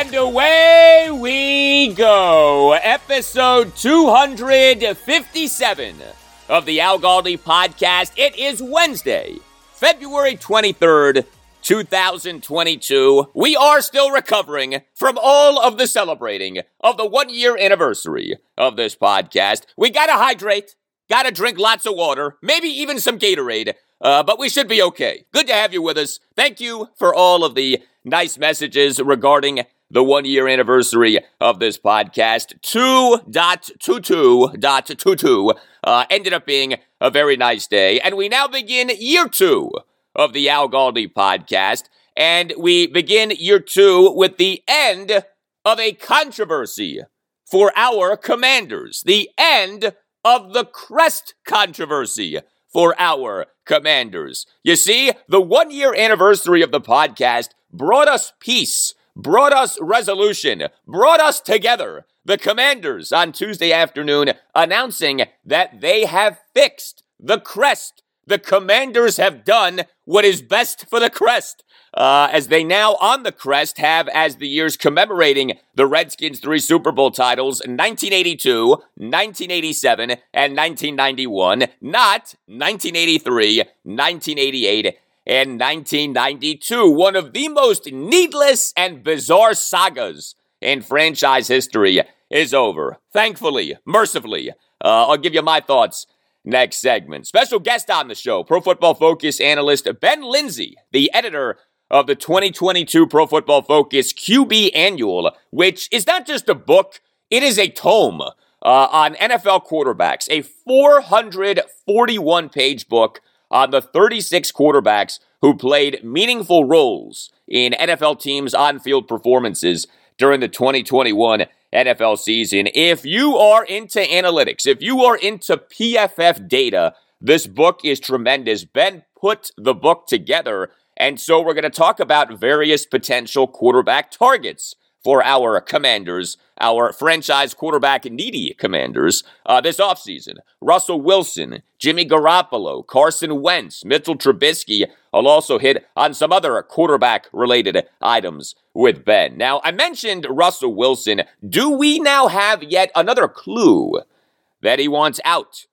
And away we go. Episode 257 of the Al Galdi podcast. It is Wednesday, February 23rd, 2022. We are still recovering from all of the celebrating of the one year anniversary of this podcast. We gotta hydrate, gotta drink lots of water, maybe even some Gatorade. Uh, but we should be okay. Good to have you with us. Thank you for all of the nice messages regarding the one year anniversary of this podcast. 2.22.22 uh, ended up being a very nice day. And we now begin year two of the Al Galdi podcast. And we begin year two with the end of a controversy for our commanders. The end of the crest controversy for our commanders. You see, the one year anniversary of the podcast brought us peace brought us resolution, brought us together. The commanders on Tuesday afternoon announcing that they have fixed the crest. The commanders have done what is best for the crest. Uh, as they now on the crest have as the years commemorating the Redskins' three Super Bowl titles 1982, 1987, and 1991, not 1983, 1988, and 1992, one of the most needless and bizarre sagas in franchise history, is over. Thankfully, mercifully. Uh, I'll give you my thoughts next segment. Special guest on the show, Pro Football Focus analyst Ben Linsey, the editor of the 2022 Pro Football Focus QB Annual, which is not just a book, it is a tome uh, on NFL quarterbacks, a 441 page book on the 36 quarterbacks who played meaningful roles in NFL teams' on field performances during the 2021 NFL season. If you are into analytics, if you are into PFF data, this book is tremendous. Ben put the book together, and so we're going to talk about various potential quarterback targets for our commanders, our franchise quarterback needy commanders uh, this offseason. Russell Wilson, Jimmy Garoppolo, Carson Wentz, Mitchell Trubisky. I'll also hit on some other quarterback related items with Ben. Now, I mentioned Russell Wilson. Do we now have yet another clue that he wants out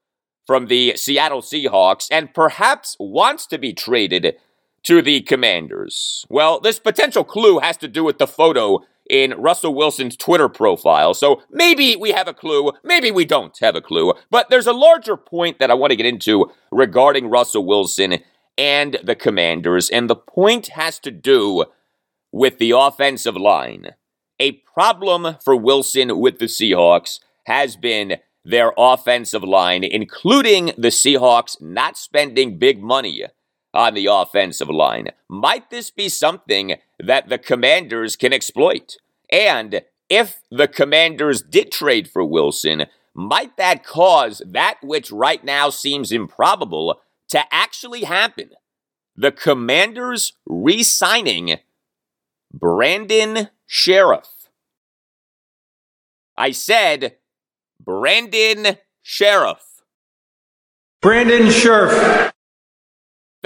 from the Seattle Seahawks and perhaps wants to be traded to the Commanders? Well, this potential clue has to do with the photo in Russell Wilson's Twitter profile. So maybe we have a clue, maybe we don't have a clue. But there's a larger point that I want to get into regarding Russell Wilson and the Commanders, and the point has to do with the offensive line. A problem for Wilson with the Seahawks has been their offensive line, including the Seahawks not spending big money on the offensive line. Might this be something that the commanders can exploit? And if the commanders did trade for Wilson, might that cause that which right now seems improbable to actually happen? The commanders re signing Brandon Sheriff. I said Brandon Sheriff. Brandon Scherff.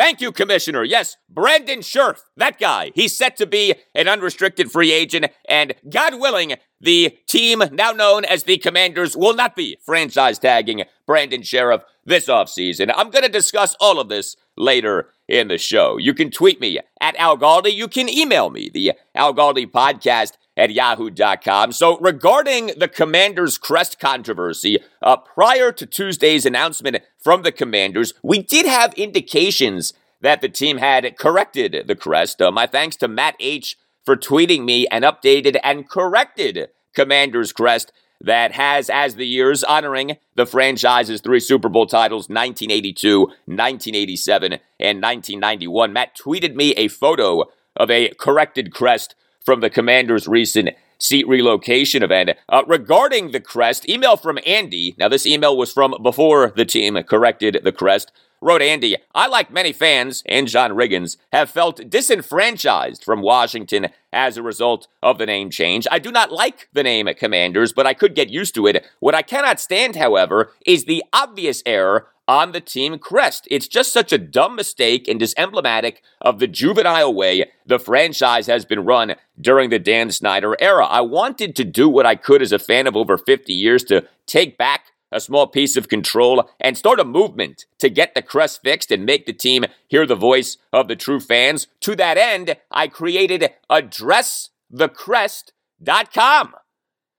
Thank you, Commissioner. Yes, Brandon Scherff, that guy. He's set to be an unrestricted free agent, and God willing, the team now known as the Commanders will not be franchise tagging Brandon Scherff this offseason. I'm going to discuss all of this later in the show. You can tweet me at Al Galdi. You can email me, the Al Galdi podcast at yahoo.com. So, regarding the Commanders' crest controversy, uh, prior to Tuesday's announcement from the Commanders, we did have indications that the team had corrected the crest. Uh, my thanks to Matt H. for tweeting me an updated and corrected Commanders' crest that has, as the years, honoring the franchise's three Super Bowl titles 1982, 1987, and 1991. Matt tweeted me a photo of a corrected crest from the commander's recent seat relocation event. Uh, regarding the crest, email from Andy. Now, this email was from before the team corrected the crest. Wrote Andy, I, like many fans and John Riggins, have felt disenfranchised from Washington as a result of the name change. I do not like the name Commanders, but I could get used to it. What I cannot stand, however, is the obvious error on the team crest. It's just such a dumb mistake and is emblematic of the juvenile way the franchise has been run during the Dan Snyder era. I wanted to do what I could as a fan of over 50 years to take back a small piece of control and start a movement to get the crest fixed and make the team hear the voice of the true fans. To that end, I created addressthecrest.com.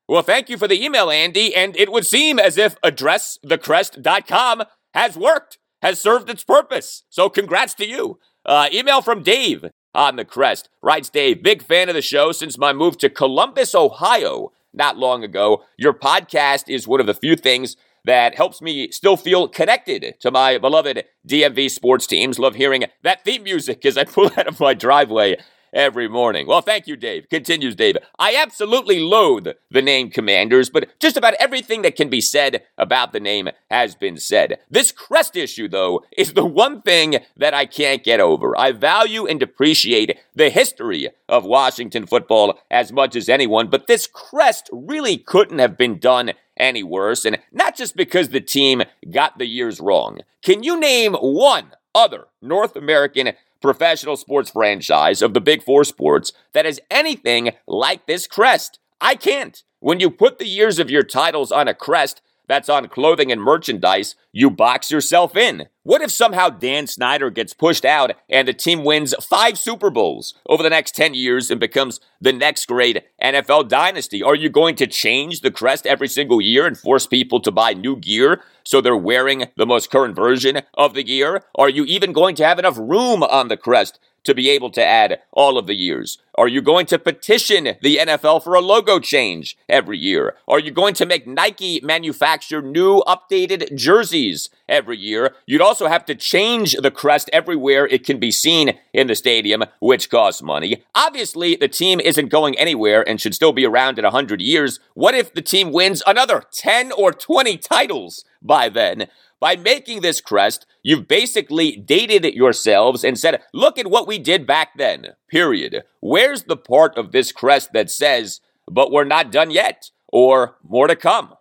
Well, thank you for the email, Andy, and it would seem as if addressthecrest.com has worked, has served its purpose. So congrats to you. Uh, email from Dave on the crest. Writes Dave, big fan of the show since my move to Columbus, Ohio, not long ago. Your podcast is one of the few things that helps me still feel connected to my beloved DMV sports teams. Love hearing that theme music as I pull out of my driveway every morning. Well, thank you, Dave. Continues Dave. I absolutely loathe the name Commanders, but just about everything that can be said about the name has been said. This crest issue, though, is the one thing that I can't get over. I value and appreciate the history of Washington football as much as anyone, but this crest really couldn't have been done any worse, and not just because the team got the years wrong. Can you name one other North American professional sports franchise of the big four sports that has anything like this crest. I can't. When you put the years of your titles on a crest, that's on clothing and merchandise, you box yourself in. What if somehow Dan Snyder gets pushed out and the team wins five Super Bowls over the next 10 years and becomes the next great NFL dynasty? Are you going to change the crest every single year and force people to buy new gear so they're wearing the most current version of the gear? Are you even going to have enough room on the crest to be able to add all of the years? Are you going to petition the NFL for a logo change every year? Are you going to make Nike manufacture new updated jerseys every year? You'd also have to change the crest everywhere it can be seen in the stadium, which costs money. Obviously, the team isn't going anywhere and should still be around in 100 years. What if the team wins another 10 or 20 titles by then? By making this crest, you've basically dated yourselves and said, look at what we did back then, period. Where's the part of this crest that says, but we're not done yet, or more to come?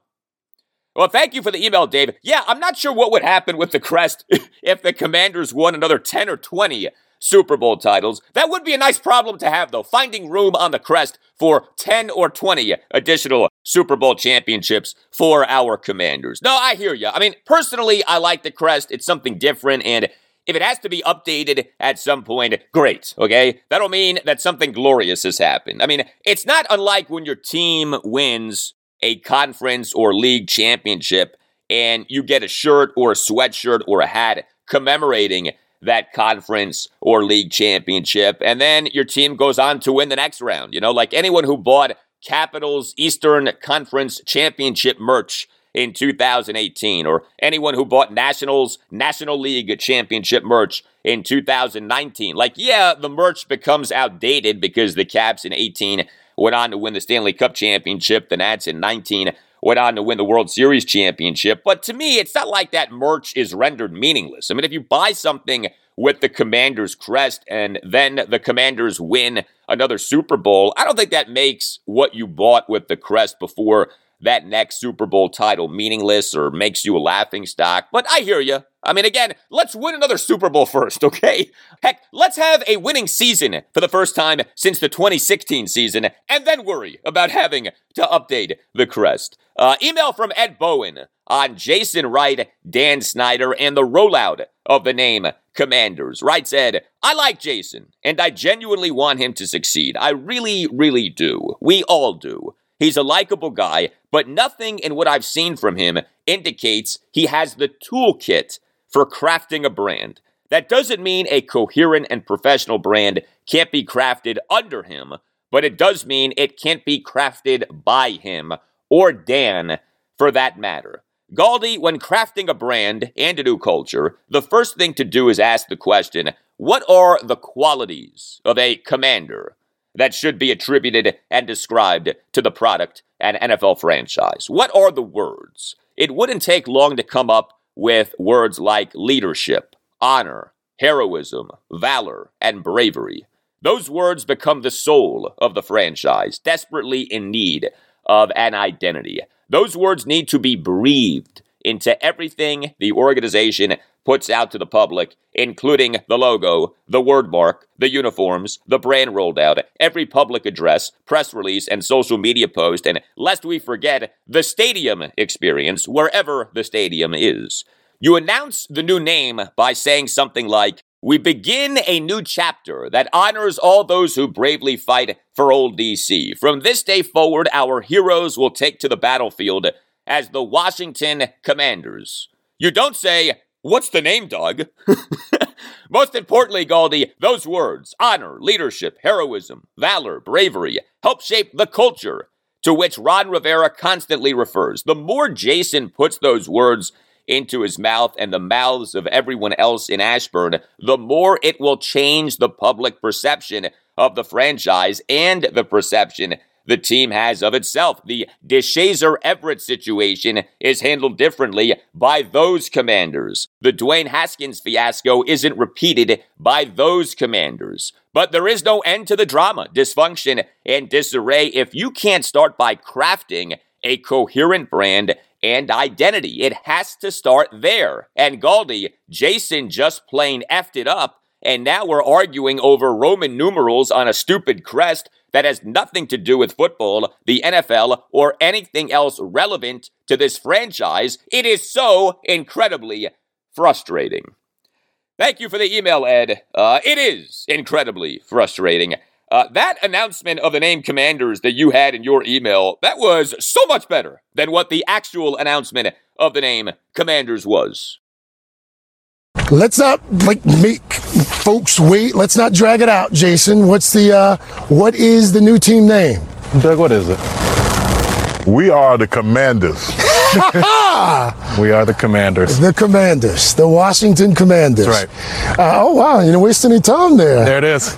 Well, thank you for the email, Dave. Yeah, I'm not sure what would happen with the crest if the Commanders won another 10 or 20 Super Bowl titles. That would be a nice problem to have, though, finding room on the crest for 10 or 20 additional Super Bowl championships for our commanders. No, I hear you. I mean, personally, I like the crest. It's something different, and if it has to be updated at some point, great, okay? That'll mean that something glorious has happened. I mean, it's not unlike when your team wins a conference or league championship and you get a shirt or a sweatshirt or a hat commemorating that conference or league championship. And then your team goes on to win the next round. You know, like anyone who bought Capitals Eastern Conference Championship merch in 2018, or anyone who bought Nationals National League Championship merch in 2019. Like, yeah, the merch becomes outdated because the Caps in 18 went on to win the Stanley Cup Championship, the Nats in 19 went on to win the World Series championship. But to me, it's not like that merch is rendered meaningless. I mean, if you buy something with the Commanders crest and then the Commanders win another Super Bowl, I don't think that makes what you bought with the crest before that next Super Bowl title meaningless or makes you a laughing stock, but I hear you. I mean, again, let's win another Super Bowl first, okay? Heck, let's have a winning season for the first time since the 2016 season, and then worry about having to update the crest. Uh, email from Ed Bowen on Jason Wright, Dan Snyder, and the rollout of the name Commanders. Wright said, I like Jason, and I genuinely want him to succeed. I really, really do. We all do. He's a likable guy, but nothing in what I've seen from him indicates he has the toolkit for crafting a brand. That doesn't mean a coherent and professional brand can't be crafted under him, but it does mean it can't be crafted by him, or Dan, for that matter. Galdi, when crafting a brand and a new culture, the first thing to do is ask the question what are the qualities of a commander that should be attributed and described to the product and NFL franchise? What are the words? It wouldn't take long to come up with words like leadership, honor, heroism, valor, and bravery. Those words become the soul of the franchise, desperately in need of an identity. Those words need to be breathed into everything the organization puts out to the public, including the logo, the word mark, the uniforms, the brand rolled out, every public address, press release, and social media post, and lest we forget, the stadium experience, wherever the stadium is. You announce the new name by saying something like, we begin a new chapter that honors all those who bravely fight for old DC. From this day forward, our heroes will take to the battlefield as the Washington Commanders. You don't say, What's the name, Doug? Most importantly, Galdi, those words honor, leadership, heroism, valor, bravery help shape the culture to which Ron Rivera constantly refers. The more Jason puts those words into his mouth and the mouths of everyone else in Ashburn, the more it will change the public perception of the franchise and the perception the team has of itself. The Deshazor Everett situation is handled differently by those commanders. The Dwayne Haskins fiasco isn't repeated by those commanders. But there is no end to the drama, dysfunction, and disarray if you can't start by crafting a coherent brand and identity. It has to start there. And Galdi, Jason just plain effed it up, and now we're arguing over Roman numerals on a stupid crest that has nothing to do with football, the NFL, or anything else relevant to this franchise. It is so incredibly frustrating. Thank you for the email, Ed. Uh, it is incredibly frustrating. Uh, that announcement of the name commanders that you had in your email, that was so much better than what the actual announcement of the name commanders was. Let's not like make folks wait. Let's not drag it out, Jason. What's the uh, what is the new team name? Doug, what is it? We are the commanders. we are the commanders. The commanders, the Washington Commanders. That's right. Uh, oh wow, you didn't waste any time there. There it is.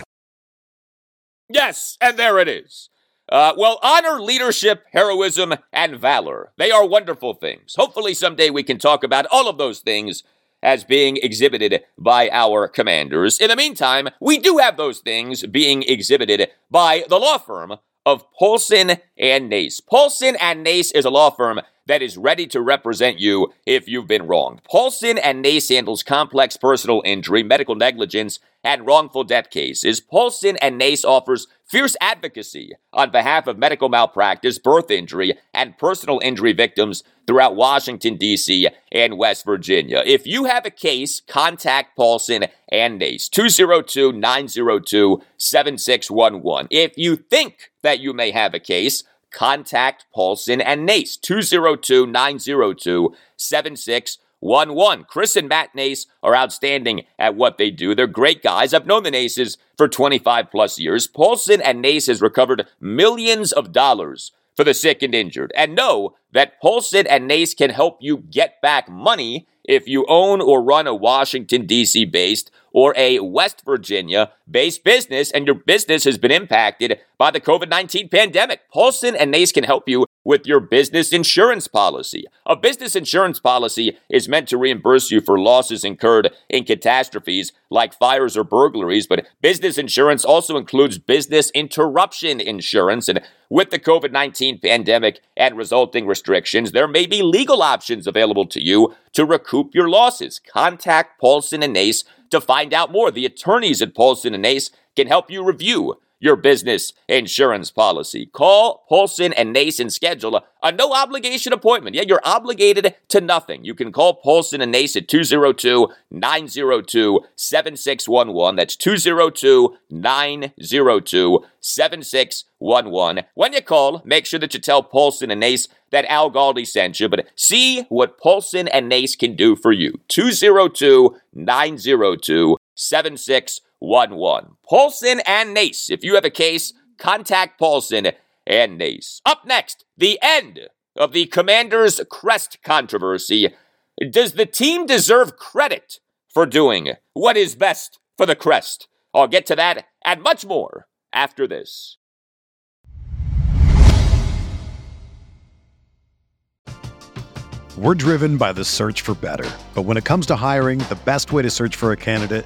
Yes, and there it is. Uh, well, honor, leadership, heroism, and valor. They are wonderful things. Hopefully, someday we can talk about all of those things as being exhibited by our commanders. In the meantime, we do have those things being exhibited by the law firm of Paulson and Nace. Paulson and Nace is a law firm that is ready to represent you if you've been wronged. Paulson and Nace handles complex personal injury, medical negligence, and wrongful death cases. Paulson and Nace offers fierce advocacy on behalf of medical malpractice, birth injury, and personal injury victims throughout Washington, D.C. and West Virginia. If you have a case, contact Paulson and Nace, 202 902 7611. If you think that you may have a case, contact Paulson and Nace, 202 902 7611. Chris and Matt Nace are outstanding at what they do. They're great guys. I've known the Naces for 25 plus years. Paulson and Nace has recovered millions of dollars for the sick and injured. And know that Paulson and Nace can help you get back money if you own or run a Washington, D.C. based or a West Virginia based business and your business has been impacted by the COVID 19 pandemic, Paulson and Nace can help you with your business insurance policy. A business insurance policy is meant to reimburse you for losses incurred in catastrophes like fires or burglaries, but business insurance also includes business interruption insurance. And with the COVID 19 pandemic and resulting restrictions, there may be legal options available to you to recoup your losses. Contact Paulson and Nace to find out more. The attorneys at Paulson and Nace can help you review your business insurance policy. Call Paulson and Nace and schedule a, a no obligation appointment. Yeah, you're obligated to nothing. You can call Paulson and Nace at 202 902 7611. That's 202 902 7611. When you call, make sure that you tell Paulson and Nace that Al Galdi sent you, but see what Paulson and Nace can do for you. 202 902 7611. 1 1. Paulson and Nace. If you have a case, contact Paulson and Nace. Up next, the end of the Commander's Crest controversy. Does the team deserve credit for doing what is best for the Crest? I'll get to that and much more after this. We're driven by the search for better. But when it comes to hiring, the best way to search for a candidate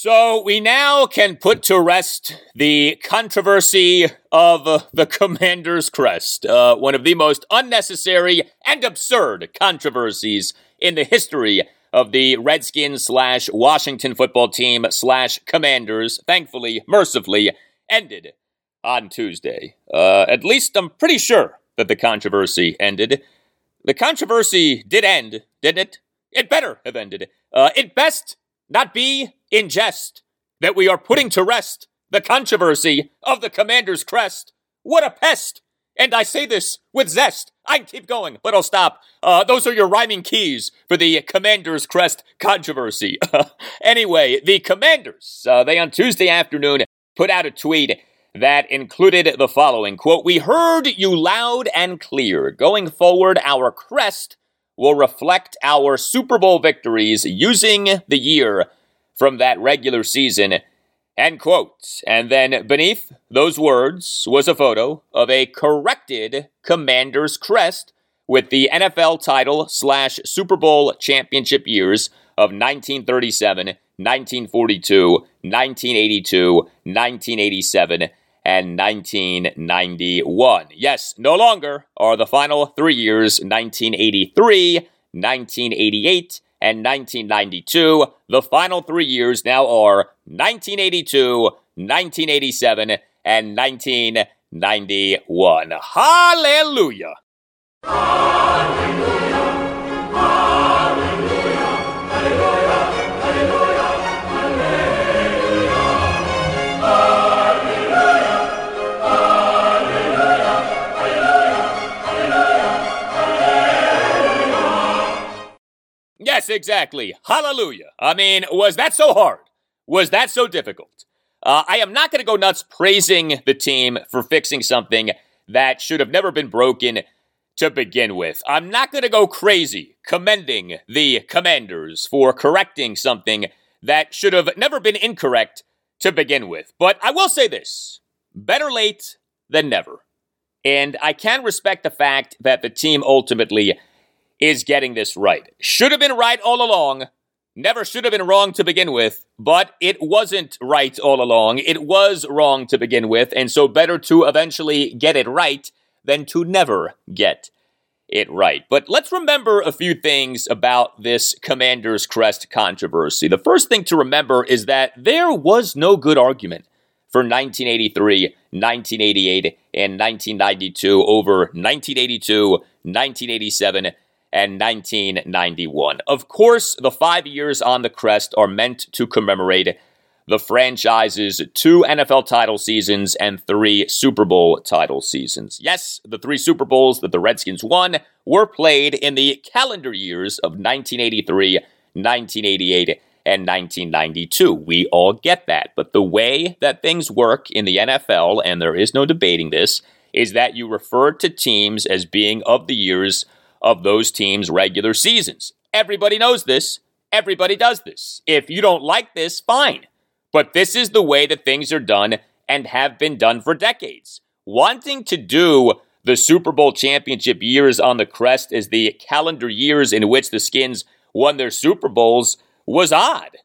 So we now can put to rest the controversy of the Commander's Crest, uh, one of the most unnecessary and absurd controversies in the history of the Redskins slash Washington football team slash Commanders. Thankfully, mercifully, ended on Tuesday. Uh, at least I'm pretty sure that the controversy ended. The controversy did end, didn't it? It better have ended. Uh, it best not be in jest that we are putting to rest the controversy of the commander's crest. What a pest! And I say this with zest. I can keep going, but I'll stop. Uh, those are your rhyming keys for the Commander's Crest controversy. anyway, the Commanders, uh, they on Tuesday afternoon put out a tweet that included the following quote, We heard you loud and clear. Going forward, our crest will reflect our Super Bowl victories using the year from that regular season. End quote. And then beneath those words was a photo of a corrected commander's crest with the NFL title slash Super Bowl championship years of 1937, 1942, 1982, 1987, and 1991. Yes, no longer are the final three years 1983, 1988, and 1992. The final three years now are 1982, 1987, and 1991. Hallelujah! Hallelujah! Exactly. Hallelujah. I mean, was that so hard? Was that so difficult? Uh, I am not going to go nuts praising the team for fixing something that should have never been broken to begin with. I'm not going to go crazy commending the commanders for correcting something that should have never been incorrect to begin with. But I will say this better late than never. And I can respect the fact that the team ultimately is getting this right. Should have been right all along. Never should have been wrong to begin with, but it wasn't right all along. It was wrong to begin with, and so better to eventually get it right than to never get it right. But let's remember a few things about this Commander's Crest controversy. The first thing to remember is that there was no good argument for 1983, 1988, and 1992 over 1982, 1987, and 1991. Of course, the five years on the crest are meant to commemorate the franchise's two NFL title seasons and three Super Bowl title seasons. Yes, the three Super Bowls that the Redskins won were played in the calendar years of 1983, 1988, and 1992. We all get that. But the way that things work in the NFL, and there is no debating this, is that you refer to teams as being of the years of those teams' regular seasons. Everybody knows this. Everybody does this. If you don't like this, fine. But this is the way that things are done and have been done for decades. Wanting to do the Super Bowl championship years on the crest as the calendar years in which the Skins won their Super Bowls was odd,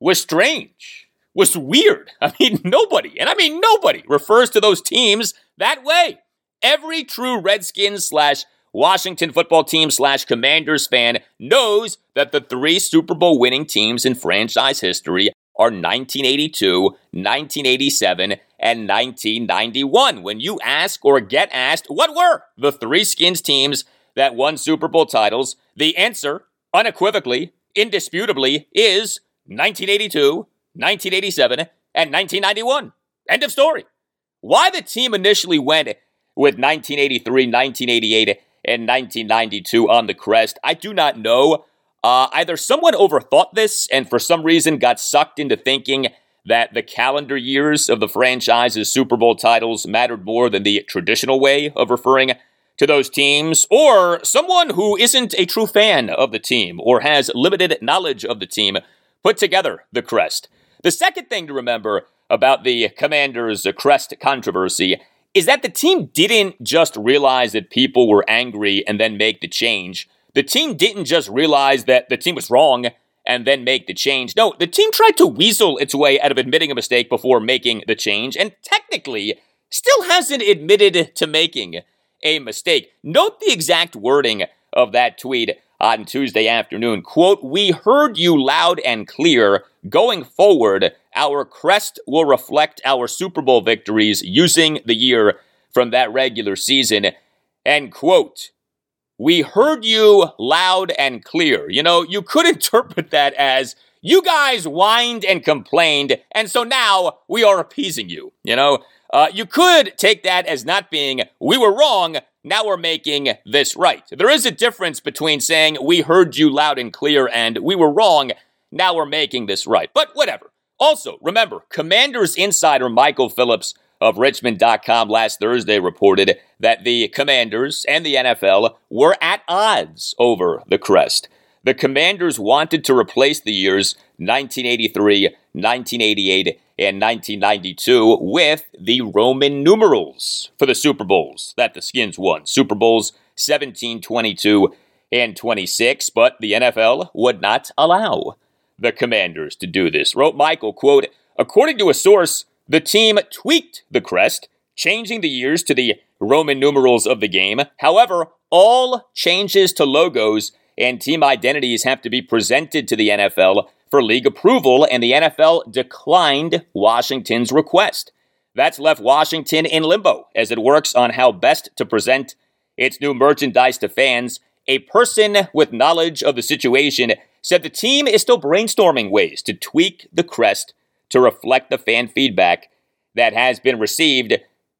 was strange, was weird. I mean, nobody, and I mean nobody, refers to those teams that way. Every true Redskins slash Washington football team slash Commanders fan knows that the three Super Bowl winning teams in franchise history are 1982, 1987, and 1991. When you ask or get asked what were the three skins teams that won Super Bowl titles, the answer, unequivocally, indisputably, is 1982, 1987, and 1991. End of story. Why the team initially went with 1983, 1988, and 1992 on the crest, I do not know. Uh, either someone overthought this and for some reason got sucked into thinking that the calendar years of the franchise's Super Bowl titles mattered more than the traditional way of referring to those teams, or someone who isn't a true fan of the team or has limited knowledge of the team put together the crest. The second thing to remember about the Commanders' crest controversy is that the team didn't just realize that people were angry and then make the change. The team didn't just realize that the team was wrong and then make the change. No, the team tried to weasel its way out of admitting a mistake before making the change, and technically still hasn't admitted to making a mistake. Note the exact wording of that tweet on Tuesday afternoon. Quote, We heard you loud and clear. Going forward, our crest will reflect our Super Bowl victories using the year from that regular season. End quote. We heard you loud and clear. You know, you could interpret that as you guys whined and complained, and so now we are appeasing you. You know, uh, you could take that as not being, we were wrong, now we're making this right. There is a difference between saying, we heard you loud and clear, and we were wrong, now we're making this right. But whatever. Also, remember, Commanders insider Michael Phillips of Richmond.com last Thursday reported that the Commanders and the NFL were at odds over the crest. The Commanders wanted to replace the years 1983, 1988, and 1992 with the Roman numerals for the Super Bowls that the Skins won. Super Bowls 17, 22, and 26, but the NFL would not allow the Commanders to do this. Wrote Michael, quote, according to a source, the team tweaked the crest, changing the years to the Roman numerals of the game. However, all changes to logos and team identities have to be presented to the NFL for league approval, and the NFL declined Washington's request. That's left Washington in limbo as it works on how best to present its new merchandise to fans. A person with knowledge of the situation said the team is still brainstorming ways to tweak the crest to reflect the fan feedback that has been received.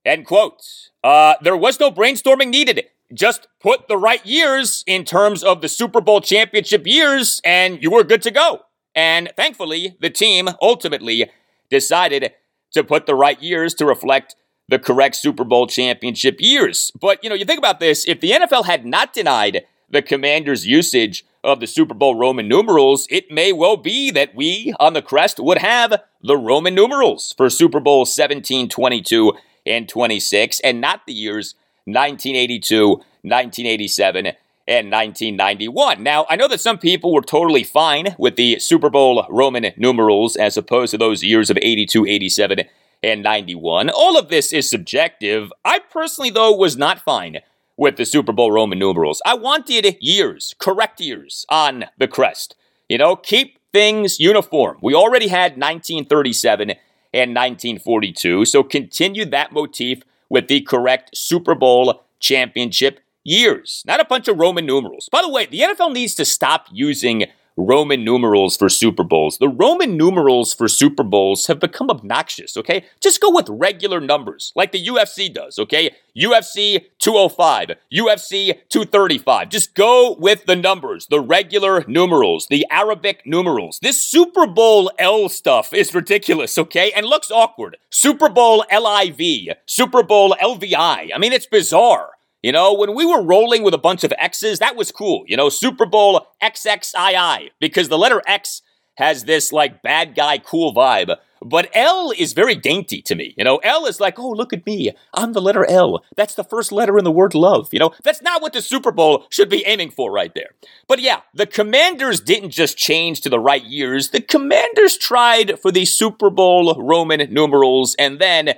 End quote. Uh, there was no brainstorming needed. just put the right years in terms of the Super Bowl championship years, and you were good to go. And thankfully, the team ultimately decided to put the right years to reflect the correct Super Bowl championship years. But, you know, you think about this if the NFL had not denied the Commanders' usage of the Super Bowl Roman numerals, it may well be that we on the crest would have the Roman numerals for Super Bowl 17, 22, and 26, and not the years 1982, 1987, and 1991. Now, I know that some people were totally fine with the Super Bowl Roman numerals as opposed to those years of 82, 87, and 91. All of this is subjective. I personally, though, was not fine with the Super Bowl Roman numerals. I wanted years, correct years on the crest. You know, keep things uniform. We already had 1937 and 1942, so continue that motif with the correct Super Bowl championship years, not a bunch of Roman numerals. By the way, the NFL needs to stop using Roman numerals for Super Bowls. The Roman numerals for Super Bowls have become obnoxious, okay? Just go with regular numbers, like the UFC does, okay? UFC 205, UFC 235. Just go with the numbers, the regular numerals, the Arabic numerals. This Super Bowl L stuff is ridiculous, okay? And looks awkward. Super Bowl LIV, Super Bowl LVI. I mean, it's bizarre. You know, when we were rolling with a bunch of X's, that was cool. You know, Super Bowl XXII, because the letter X has this like bad guy cool vibe. But L is very dainty to me. You know, L is like, oh, look at me. I'm the letter L. That's the first letter in the word love. You know, that's not what the Super Bowl should be aiming for right there. But yeah, the Commanders didn't just change to the right years. The Commanders tried for the Super Bowl Roman numerals and then,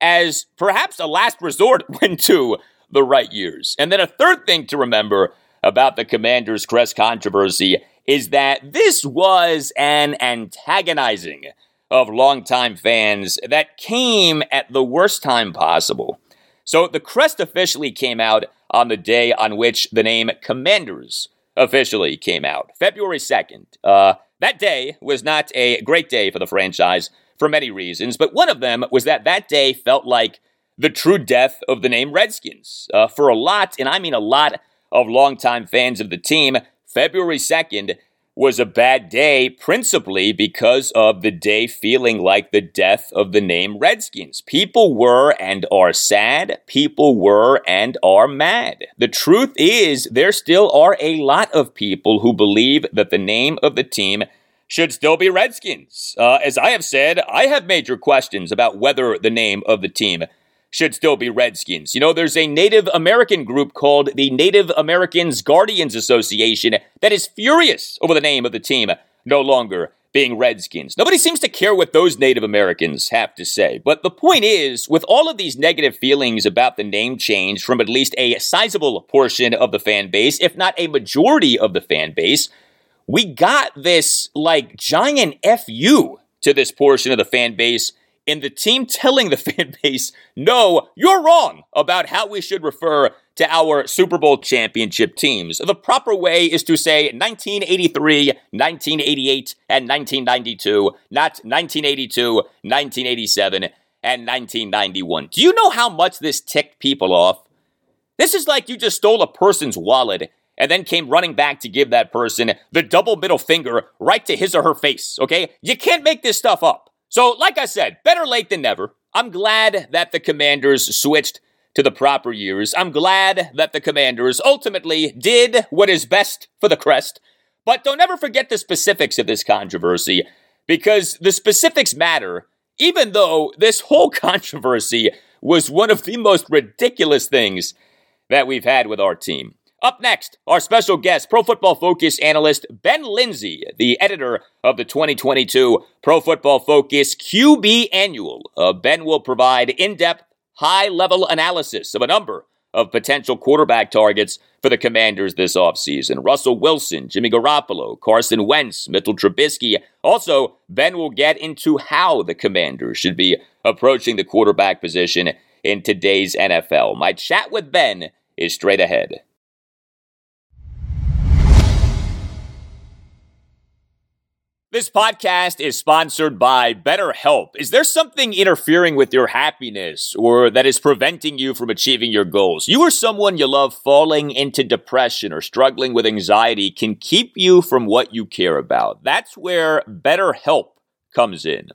as perhaps a last resort, went to the right years. And then a third thing to remember about the Commanders' crest controversy is that this was an antagonizing of longtime fans that came at the worst time possible. So the crest officially came out on the day on which the name Commanders officially came out, February 2nd. Uh, that day was not a great day for the franchise for many reasons, but one of them was that that day felt like the true death of the name Redskins. Uh, for a lot, and I mean a lot of longtime fans of the team, February 2nd was a bad day principally because of the day feeling like the death of the name Redskins. People were and are sad. People were and are mad. The truth is, there still are a lot of people who believe that the name of the team should still be Redskins. Uh, as I have said, I have major questions about whether the name of the team should still be Redskins. You know, there's a Native American group called the Native Americans Guardians Association that is furious over the name of the team no longer being Redskins. Nobody seems to care what those Native Americans have to say. But the point is, with all of these negative feelings about the name change from at least a sizable portion of the fan base, if not a majority of the fan base, we got this like giant FU to this portion of the fan base in the team telling the fan base, no, you're wrong about how we should refer to our Super Bowl championship teams. The proper way is to say 1983, 1988, and 1992, not 1982, 1987, and 1991. Do you know how much this ticked people off? This is like you just stole a person's wallet and then came running back to give that person the double middle finger right to his or her face, okay? You can't make this stuff up. So, like I said, better late than never. I'm glad that the Commanders switched to the proper years. I'm glad that the Commanders ultimately did what is best for the crest. But don't ever forget the specifics of this controversy, because the specifics matter, even though this whole controversy was one of the most ridiculous things that we've had with our team. Up next, our special guest, Pro Football Focus analyst Ben Linsey, the editor of the 2022 Pro Football Focus QB Annual. Uh, ben will provide in depth, high level analysis of a number of potential quarterback targets for the Commanders this offseason. Russell Wilson, Jimmy Garoppolo, Carson Wentz, Mitchell Trubisky. Also, Ben will get into how the Commanders should be approaching the quarterback position in today's NFL. My chat with Ben is straight ahead. This podcast is sponsored by BetterHelp. Is there something interfering with your happiness or that is preventing you from achieving your goals? You or someone you love falling into depression or struggling with anxiety can keep you from what you care about. That's where BetterHelp comes in.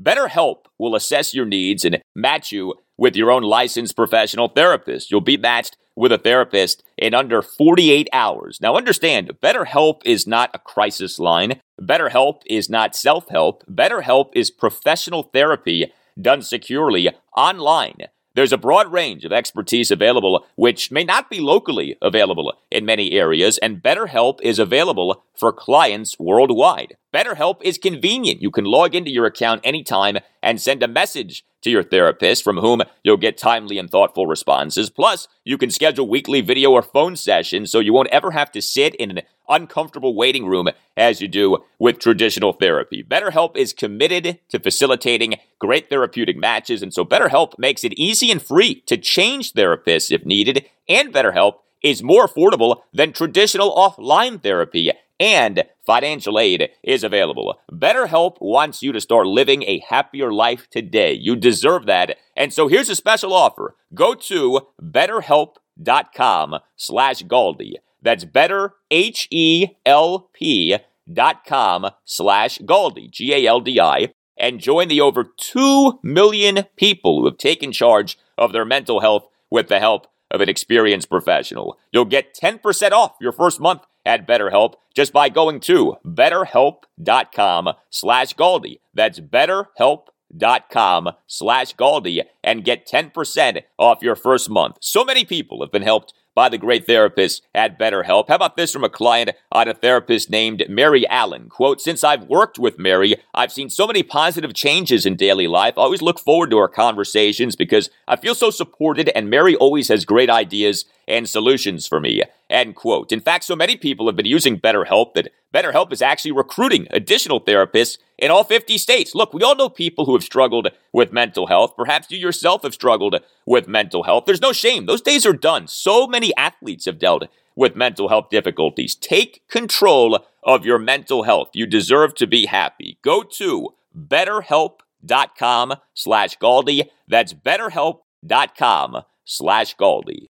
BetterHelp will assess your needs and match you with your own licensed professional therapist. You'll be matched with a therapist in under 48 hours. Now, understand, BetterHelp is not a crisis line. BetterHelp is not self help. BetterHelp is professional therapy done securely online. There's a broad range of expertise available, which may not be locally available in many areas, and BetterHelp is available for clients worldwide. BetterHelp is convenient. You can log into your account anytime and send a message to your therapist from whom you'll get timely and thoughtful responses. Plus, you can schedule weekly video or phone sessions so you won't ever have to sit in an uncomfortable waiting room as you do with traditional therapy. BetterHelp is committed to facilitating great therapeutic matches, and so BetterHelp makes it easy and free to change therapists if needed, and BetterHelp is more affordable than traditional offline therapy and financial aid is available. BetterHelp wants you to start living a happier life today. You deserve that. And so here's a special offer. Go to betterhelp.com slash Galdi. That's better, H-E-L-P dot com slash Galdi, G-A-L-D-I, and join the over 2 million people who have taken charge of their mental health with the help of an experienced professional. You'll get 10% off your first month at BetterHelp just by going to betterhelp.com slash Galdi. That's betterhelp.com slash Galdi and get 10% off your first month. So many people have been helped by the great therapists at BetterHelp. How about this from a client on a therapist named Mary Allen? Quote, since I've worked with Mary, I've seen so many positive changes in daily life. I always look forward to our conversations because I feel so supported and Mary always has great ideas and solutions for me. End quote. In fact, so many people have been using BetterHelp that BetterHelp is actually recruiting additional therapists in all 50 states. Look, we all know people who have struggled with mental health. Perhaps you yourself have struggled with mental health. There's no shame. Those days are done. So many athletes have dealt with mental health difficulties. Take control of your mental health. You deserve to be happy. Go to betterhelp.com slash Galdi. That's betterhelp.com slash Galdi.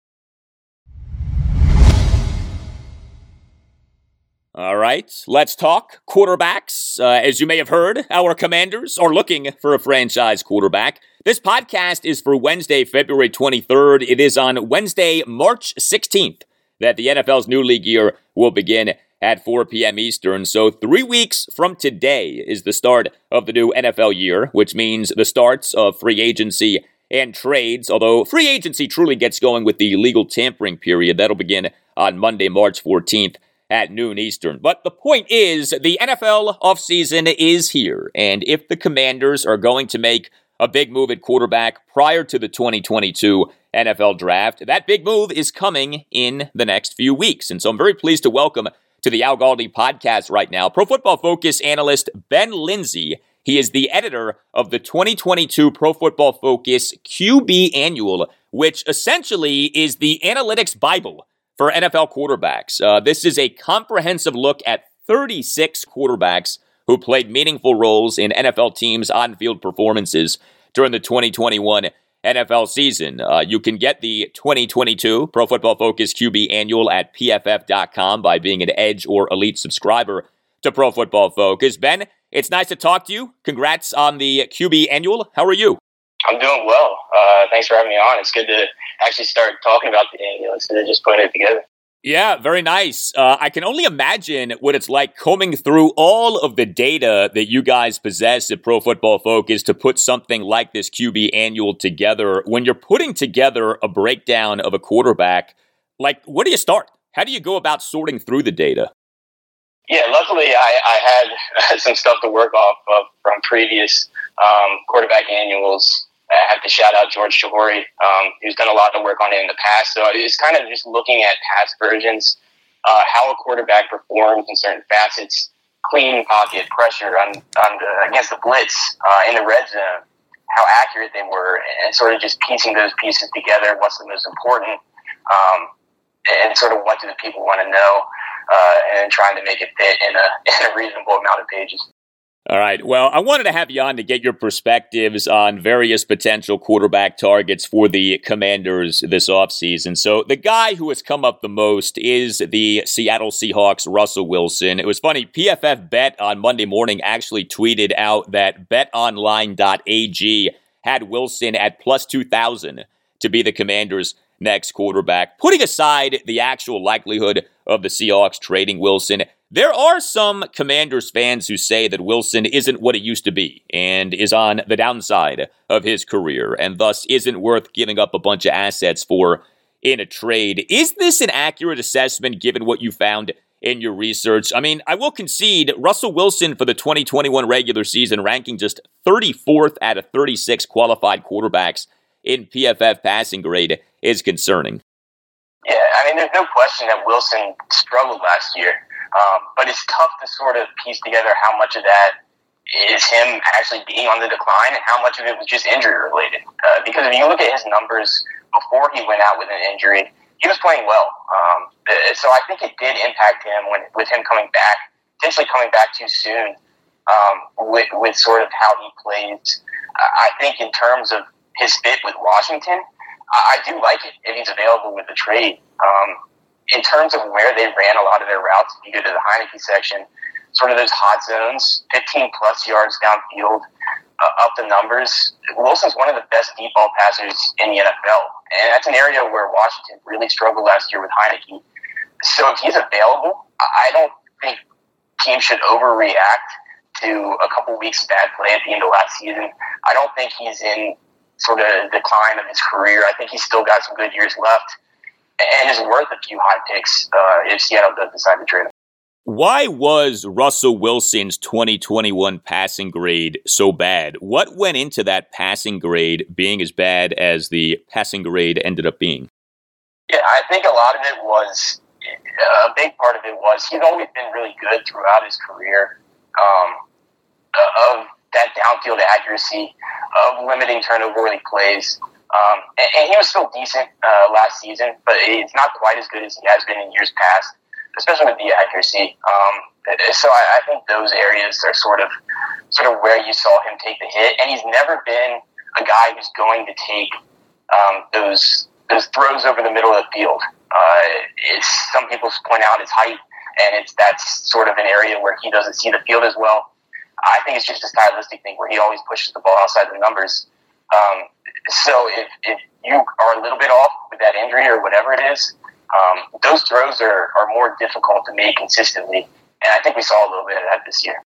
All right, let's talk quarterbacks. Uh, as you may have heard, our commanders are looking for a franchise quarterback. This podcast is for Wednesday, February 23rd. It is on Wednesday, March 16th that the NFL's new league year will begin at 4 p.m. Eastern. So, three weeks from today is the start of the new NFL year, which means the starts of free agency and trades. Although free agency truly gets going with the legal tampering period, that'll begin on Monday, March 14th at noon Eastern. But the point is, the NFL offseason is here, and if the Commanders are going to make a big move at quarterback prior to the 2022 NFL draft, that big move is coming in the next few weeks. And so I'm very pleased to welcome to the Al Galdi podcast right now Pro Football Focus analyst Ben Linsey. He is the editor of the 2022 Pro Football Focus QB Annual, which essentially is the analytics Bible for NFL quarterbacks. Uh, this is a comprehensive look at 36 quarterbacks who played meaningful roles in NFL teams' on field performances during the 2021 NFL season. Uh, you can get the 2022 Pro Football Focus QB Annual at pff.com by being an Edge or Elite subscriber to Pro Football Focus. Ben, it's nice to talk to you. Congrats on the QB Annual. How are you? I'm doing well. Uh, thanks for having me on. It's good to actually start talking about the annual instead of just putting it together. Yeah, very nice. Uh, I can only imagine what it's like combing through all of the data that you guys possess at Pro Football Focus to put something like this QB annual together. When you're putting together a breakdown of a quarterback, like, where do you start? How do you go about sorting through the data? Yeah, luckily I, I had some stuff to work off of from previous um, quarterback annuals I have to shout out George Chahrouri, um, who's done a lot of work on it in the past. So it's kind of just looking at past versions, uh, how a quarterback performs in certain facets, clean pocket pressure on, on the, against the blitz uh, in the red zone, how accurate they were, and sort of just piecing those pieces together. What's the most important, um, and sort of what do the people want to know, uh, and trying to make it fit in a, in a reasonable amount of pages. All right. Well, I wanted to have you on to get your perspectives on various potential quarterback targets for the Commanders this offseason. So, the guy who has come up the most is the Seattle Seahawks, Russell Wilson. It was funny. PFF Bet on Monday morning actually tweeted out that betonline.ag had Wilson at plus 2,000 to be the Commanders' next quarterback. Putting aside the actual likelihood of the Seahawks trading Wilson, there are some Commanders fans who say that Wilson isn't what it used to be and is on the downside of his career and thus isn't worth giving up a bunch of assets for in a trade. Is this an accurate assessment given what you found in your research? I mean, I will concede Russell Wilson for the 2021 regular season ranking just 34th out of 36 qualified quarterbacks in PFF passing grade is concerning. Yeah, I mean, there's no question that Wilson struggled last year, um, but it's tough to sort of piece together how much of that is him actually being on the decline and how much of it was just injury related. Uh, because if you look at his numbers before he went out with an injury, he was playing well. Um, so I think it did impact him when with him coming back, potentially coming back too soon um, with, with sort of how he plays. I think in terms of his fit with Washington, I, do like it if he's available with the trade. Um, in terms of where they ran a lot of their routes, if you go to the Heinicke section, sort of those hot zones, 15 plus yards downfield, uh, up the numbers. Wilson's one of the best deep ball passers in the NFL. And that's an area where Washington really struggled last year with Heinicke. So if he's available, I don't think teams should overreact to a couple weeks bad play at the end of last season. I don't think he's in sort of decline of his career. I think he's still got some good years left and is worth a few high picks uh, if Seattle does decide to trade him. Why was Russell Wilson's 2021 passing grade so bad? What went into that passing grade being as bad as the passing grade ended up being? Yeah, I think a lot of it was a big part of it was he's always been really good throughout his career um, of that downfield accuracy, of limiting turnover worthy plays. Um, and, and, he was still decent uh, last season, but it's not quite as good as he has been in years past especially with the accuracy. Um, so I, I, think those areas are sort of sort of where you saw him take the hit, and he's never been a guy who's going to take um, those those throws over the middle of the field. Uh, it's some people point out his height, and it's that's sort of an area where he doesn't see the field as well. I think it's just a stylistic thing where he always pushes the ball outside the numbers. Um, so if, if you are a little bit off with that injury or whatever it is, um, those throws are, are more difficult to make consistently. And I think we saw a little bit of that this year.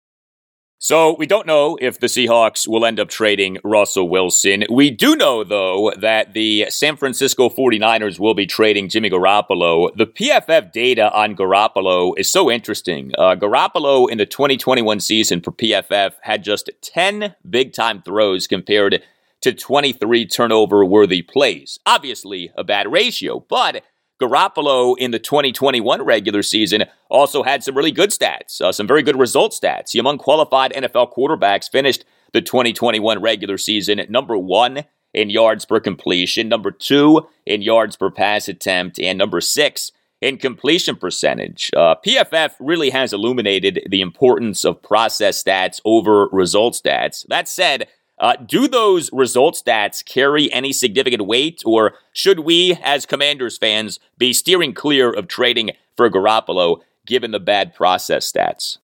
So we don't know if the Seahawks will end up trading Russell Wilson. We do know, though, that the San Francisco 49ers will be trading Jimmy Garoppolo. The PFF data on Garoppolo is so interesting. Uh, Garoppolo in the 2021 season for PFF had just 10 big time throws compared to 23 turnover worthy plays. Obviously, a bad ratio, but Garoppolo in the 2021 regular season also had some really good stats, uh, some very good result stats. He, among qualified NFL quarterbacks, finished the 2021 regular season at number one in yards per completion, number two in yards per pass attempt, and number six in completion percentage. Uh, PFF really has illuminated the importance of process stats over result stats. That said, uh, do those result stats carry any significant weight, or should we, as Commanders fans, be steering clear of trading for Garoppolo given the bad process stats?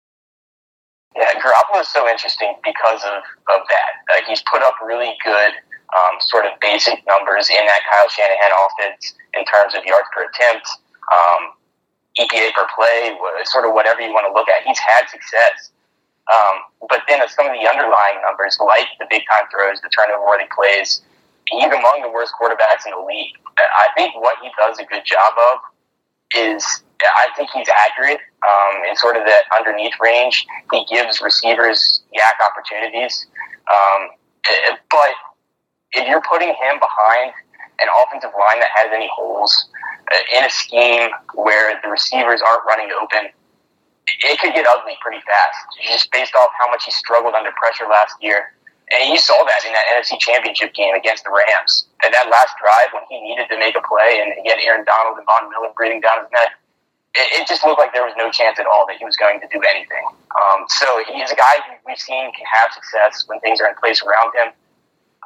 Yeah, Garoppolo is so interesting because of, of that. Uh, he's put up really good um, sort of basic numbers in that Kyle Shanahan offense in terms of yards per attempt, um, EPA per play, sort of whatever you want to look at. He's had success. Um, but then some of the underlying numbers, like the big time throws, the turnover worthy plays, he's among the worst quarterbacks in the league. I think what he does a good job of is I think he's accurate um, in sort of that underneath range. He gives receivers YAC opportunities. Um, eh, but if you're putting him behind an offensive line that has any holes uh, in a scheme where the receivers aren't running open, it could get ugly pretty fast, just based off how much he struggled under pressure last year. And you saw that in that NFC Championship game against the Rams. And that last drive when he needed to make a play and he had Aaron Donald and Von Miller breathing down his neck, it, it, just looked like there was no chance at all that he was going to do anything. Um, so he's a guy we've seen can have success when things are in place around him.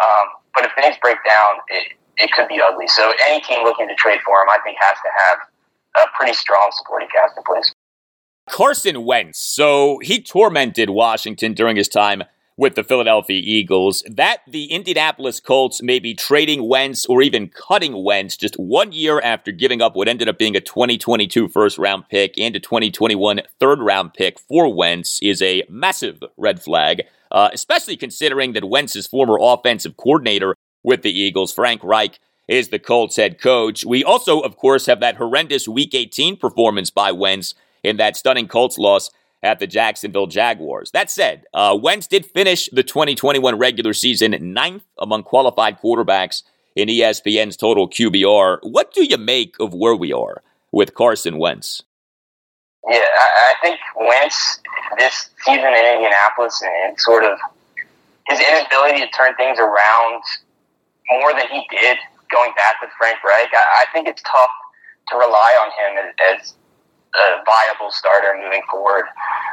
Um, but if things break down, it, it could be ugly. So any team looking to trade for him, I think, has to have a pretty strong supporting cast in place. Carson Wentz. So he tormented Washington during his time with the Philadelphia Eagles. That the Indianapolis Colts may be trading Wentz or even cutting Wentz just one year after giving up what ended up being a 2022 first round pick and a 2021 third round pick for Wentz is a massive red flag, uh, especially considering that Wentz's former offensive coordinator with the Eagles, Frank Reich, is the Colts head coach. We also, of course, have that horrendous Week 18 performance by Wentz in that stunning Colts loss at the Jacksonville Jaguars. That said, uh, Wentz did finish the 2021 regular season ninth among qualified quarterbacks in ESPN's total QBR. What do you make of where we are with Carson Wentz? Yeah, I, I think Wentz this season in Indianapolis and sort of his inability to turn things around more than he did going back with Frank Reich. I, I think it's tough to rely on him as, as a viable starter moving forward.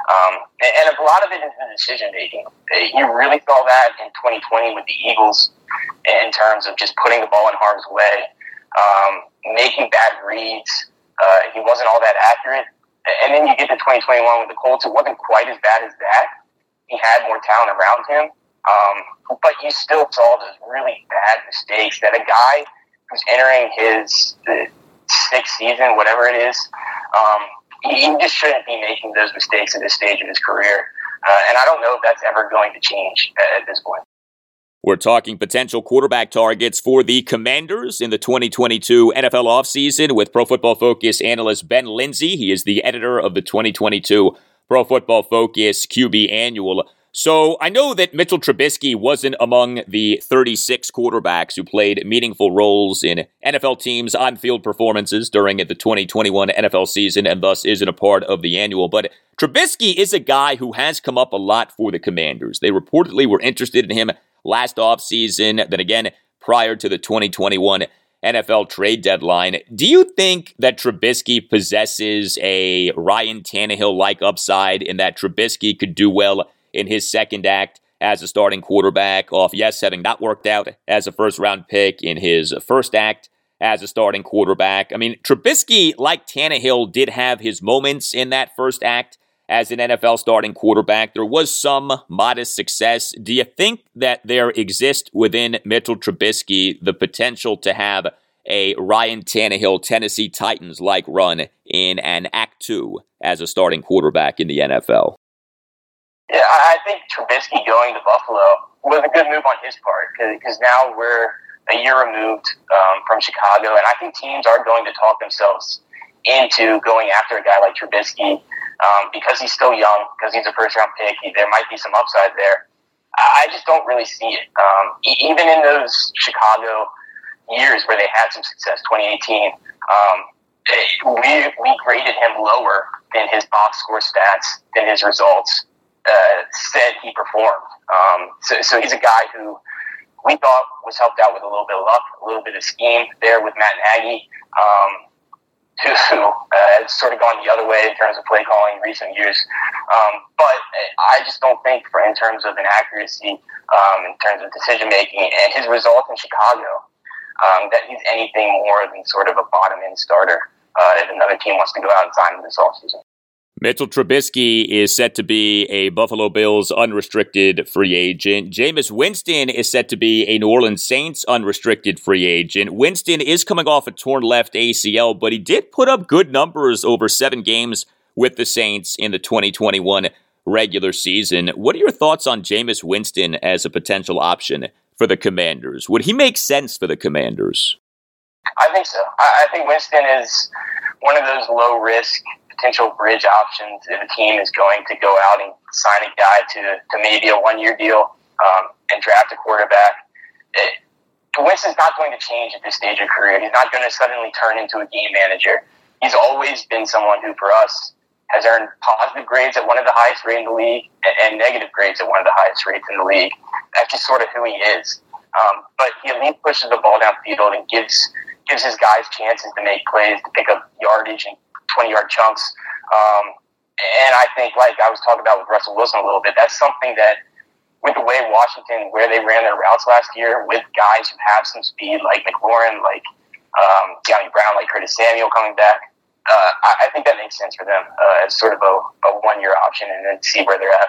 Um, and, and, a lot of it is the decision making. You really saw that in 2020 with the Eagles in terms of just putting the ball in harm's way, um, making bad reads. Uh, he wasn't all that accurate. And then you get to 2021 with the Colts. It wasn't quite as bad as that. He had more talent around him. Um, but you still saw those really bad mistakes that a guy who's entering his sixth season, whatever it is, um, he just shouldn't be making those mistakes at this stage of his career. Uh, and I don't know if that's ever going to change at, at this point. We're talking potential quarterback targets for the Commanders in the 2022 NFL offseason with Pro Football Focus analyst Ben Linsey. He is the editor of the 2022 Pro Football Focus QB Annual. So I know that Mitchell Trubisky wasn't among the 36 quarterbacks who played meaningful roles in NFL teams' on field performances during the 2021 NFL season and thus isn't a part of the annual. But Trubisky is a guy who has come up a lot for the Commanders. They reportedly were interested in him last offseason, then again prior to the 2021 NFL trade deadline. Do you think that Trubisky possesses a Ryan Tannehill like upside in that Trubisky could do well? In his second act as a starting quarterback, off, yes, having not worked out as a first round pick in his first act as a starting quarterback. I mean, Trubisky, like Tannehill, did have his moments in that first act as an NFL starting quarterback. There was some modest success. Do you think that there exists within Mitchell Trubisky the potential to have a Ryan Tannehill Tennessee Titans like run in an Act 2 as a starting quarterback in the NFL? Yeah, I think Trubisky going to Buffalo was a good move on his part because now we're a year removed um, from Chicago, and I think teams are going to talk themselves into going after a guy like Trubisky um, because he's still young, because he's a first round pick. There might be some upside there. I just don't really see it. Um, even in those Chicago years where they had some success, 2018, um, we, we graded him lower than his box score stats, than his results uh, said he performed. Um, so, so he's a guy who we thought was helped out with a little bit of luck, a little bit of scheme there with Matt Nagy, um, who uh, has sort of gone the other way in terms of play calling in recent years. Um, but I just don't think, for in terms of an accuracy, um, in terms of decision making, and his results in Chicago, um, that he's anything more than sort of a bottom end starter uh, if another team wants to go out and sign him this offseason. Mitchell Trubisky is set to be a Buffalo Bills unrestricted free agent. Jameis Winston is set to be a New Orleans Saints unrestricted free agent. Winston is coming off a torn left ACL, but he did put up good numbers over seven games with the Saints in the 2021 regular season. What are your thoughts on Jameis Winston as a potential option for the Commanders? Would he make sense for the Commanders? I think so. I think Winston is one of those low risk potential bridge options if a team is going to go out and sign a guy to, to maybe a one year deal um, and draft a quarterback. It, Winston's not going to change at this stage of career. He's not going to suddenly turn into a game manager. He's always been someone who, for us, has earned positive grades at one of the highest rates in the league and, negative grades at one of the highest rates in the league. That's just sort of who he is. Um, but he at least pushes the ball downfield and gives gives his guys chances to make plays, to pick up yardage and 20 yard chunks. Um, and I think, like I was talking about with Russell Wilson a little bit, that's something that with the way Washington, where they ran their routes last year, with guys who have some speed, like McLaurin, like um, Dyami Brown, like Curtis Samuel coming back, uh, I, I, think that makes sense for them uh, as sort of a, a one year option and then see where they're at.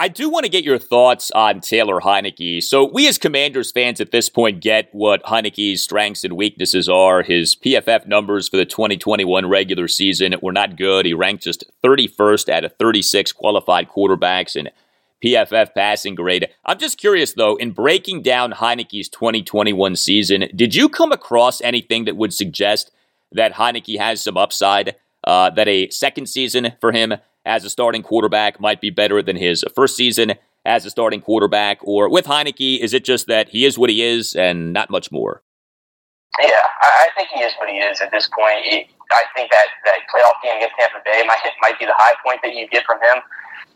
I do want to get your thoughts on Taylor Heinicke. So, we as Commanders fans at this point get what Heinicke's strengths and weaknesses are. His PFF numbers for the 2021 regular season were not good. He ranked just 31st out of 36 qualified quarterbacks in PFF passing grade. I'm just curious, though, in breaking down Heinicke's 2021 season, did you come across anything that would suggest that Heinicke has some upside, uh, that a second season for him as a starting quarterback might be better than his first season as a starting quarterback? Or with Heinicke, is it just that he is what he is and not much more? Yeah, I think he is what he is at this point. I think that that playoff game against Tampa Bay might might be the high point that you get from him.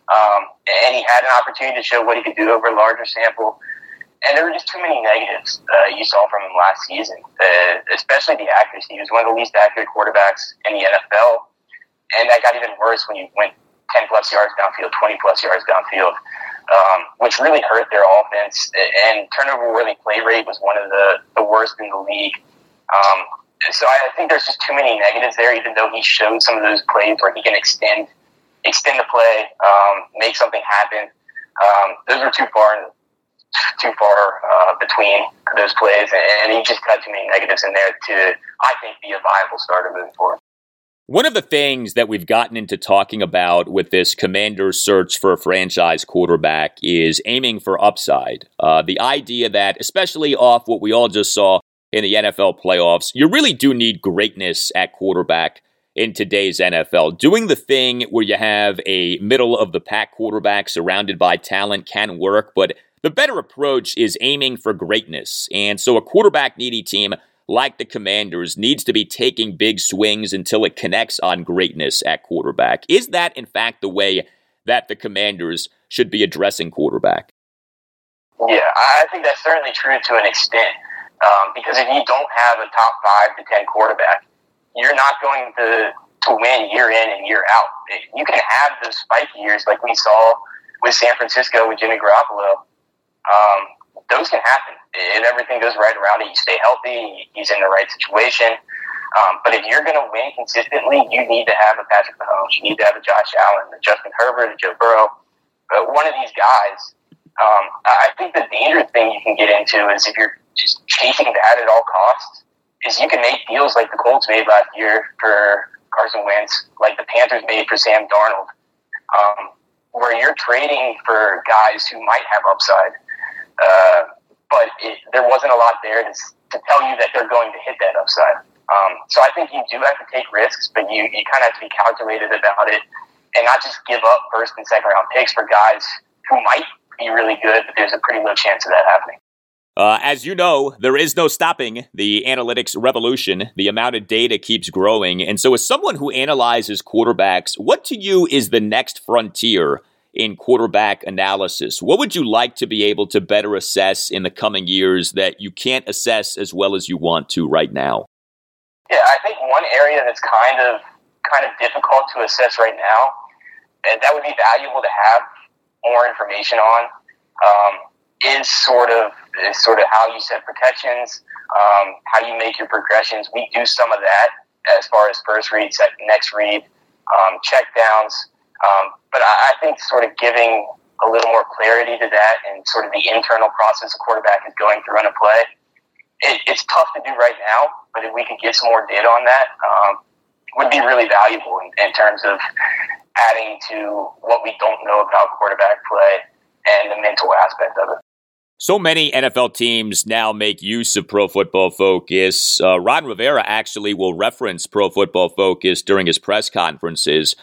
Um, and he had an opportunity to show what he could do over a larger sample. And there were just too many negatives uh, you saw from him last season, uh, especially the accuracy. He was one of the least accurate quarterbacks in the NFL. And that got even worse when you went 10 plus yards downfield, 20 plus yards downfield, um, which really hurt their offense. And turnover worthy play rate was one of the, the worst in the league. Um, so I think there's just too many negatives there, even though he showed some of those plays where he can extend extend the play, um, make something happen. Um, those are too far too far uh, between those plays, and he just had too many negatives in there to, I think, be a viable starter moving forward. One of the things that we've gotten into talking about with this commander search for a franchise quarterback is aiming for upside. Uh, the idea that, especially off what we all just saw in the NFL playoffs, you really do need greatness at quarterback in today's NFL. Doing the thing where you have a middle of the pack quarterback surrounded by talent can work, but the better approach is aiming for greatness. And so a quarterback needy team like the Commanders needs to be taking big swings until it connects on greatness at quarterback. Is that, in fact, the way that the Commanders should be addressing quarterback? Yeah, I think that's certainly true to an extent. Um, because if you don't have a top five to ten quarterback, you're not going to to win year in and year out. You can have those spike years like we saw with San Francisco with Jimmy Garoppolo. Um, those can happen if everything goes right around it. You stay healthy. He's in the right situation. Um, but if you're going to win consistently, you need to have a Patrick Mahomes. You need to have a Josh Allen, a Justin Herbert, a Joe Burrow. But one of these guys. Um, I think the dangerous thing you can get into is if you're just chasing that at all costs is you can make deals like the Colts made last year for Carson Wentz, like the Panthers made for Sam Darnold, um, where you're trading for guys who might have upside, uh, but it, there wasn't a lot there to, to tell you that they're going to hit that upside. Um, so I think you do have to take risks, but you, you kind of have to be calculated about it and not just give up first and second round picks for guys who might be really good, but there's a pretty low chance of that happening. Uh, as you know, there is no stopping the analytics revolution. The amount of data keeps growing. And so, as someone who analyzes quarterbacks, what to you is the next frontier in quarterback analysis? What would you like to be able to better assess in the coming years that you can't assess as well as you want to right now? Yeah, I think one area that's kind of kind of difficult to assess right now, and that would be valuable to have more information on. Um, is sort of is sort of how you set protections, um, how you make your progressions. We do some of that as far as first read, set, next read, um, check downs. Um, but I, I think sort of giving a little more clarity to that and sort of the internal process a quarterback is going through on a play. It, it's tough to do right now, but if we could get some more data on that, um, would be really valuable in, in terms of adding to what we don't know about quarterback play and the mental aspect of it. So many NFL teams now make use of Pro Football Focus. Uh, Ron Rivera actually will reference Pro Football Focus during his press conferences.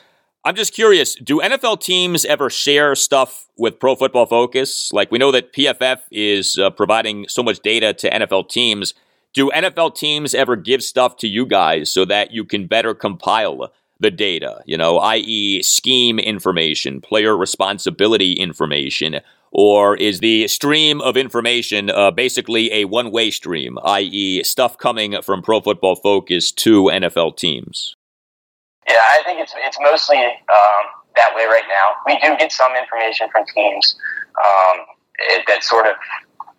I'm just curious do NFL teams ever share stuff with Pro Football Focus? Like, we know that PFF is uh, providing so much data to NFL teams. Do NFL teams ever give stuff to you guys so that you can better compile the data, you know, i.e., scheme information, player responsibility information? Or is the stream of information uh, basically a one way stream, i.e., stuff coming from Pro Football Focus to NFL teams? Yeah, I think it's it's mostly um, that way right now. We do get some information from teams um, it, that sort of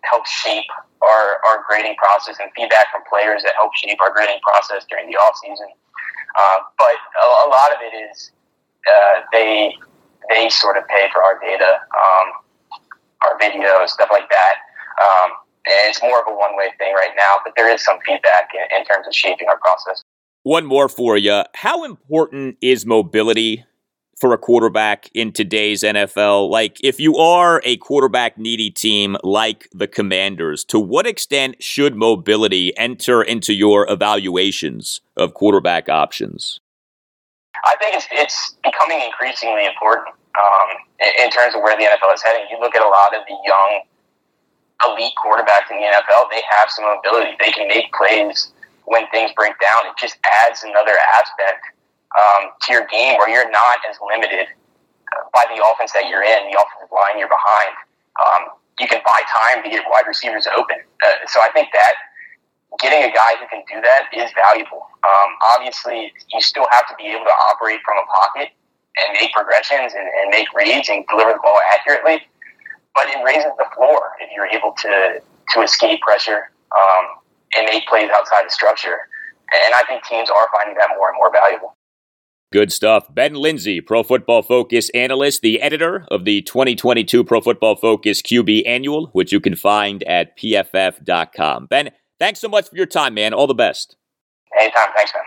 helps shape our, our grading process and feedback from players that help shape our grading process during the off season. Uh, but a, a, lot of it is uh, they they sort of pay for our data, um, our videos, stuff like that. Um, and it's more of a one way thing right now, but there is some feedback in, in terms of shaping our process. One more for you. How important is mobility for a quarterback in today's NFL? Like, if you are a quarterback needy team like the Commanders, to what extent should mobility enter into your evaluations of quarterback options? I think it's, it's becoming increasingly important um, in, in terms of where the NFL is heading. You look at a lot of the young elite quarterbacks in the NFL, they have some mobility. They can make plays when things break down. It just adds another aspect um, to your game where you're not as limited uh, by the offense that you're in, the offensive line you're behind. Um, you can buy time to get wide receivers open. Uh, so I think that getting a guy who can do that is valuable. Um, obviously, you still have to be able to operate from a pocket and make progressions and, and make reads and deliver the ball accurately. But it raises the floor if you're able to to escape pressure um, and make plays outside the structure. And I think teams are finding that more and more valuable. Good stuff. Ben Linsey, Pro Football Focus analyst, the editor of the 2022 Pro Football Focus QB Annual, which you can find at pff.com. Ben, thanks so much for your time, man. All the best. Anytime. Thanks, man.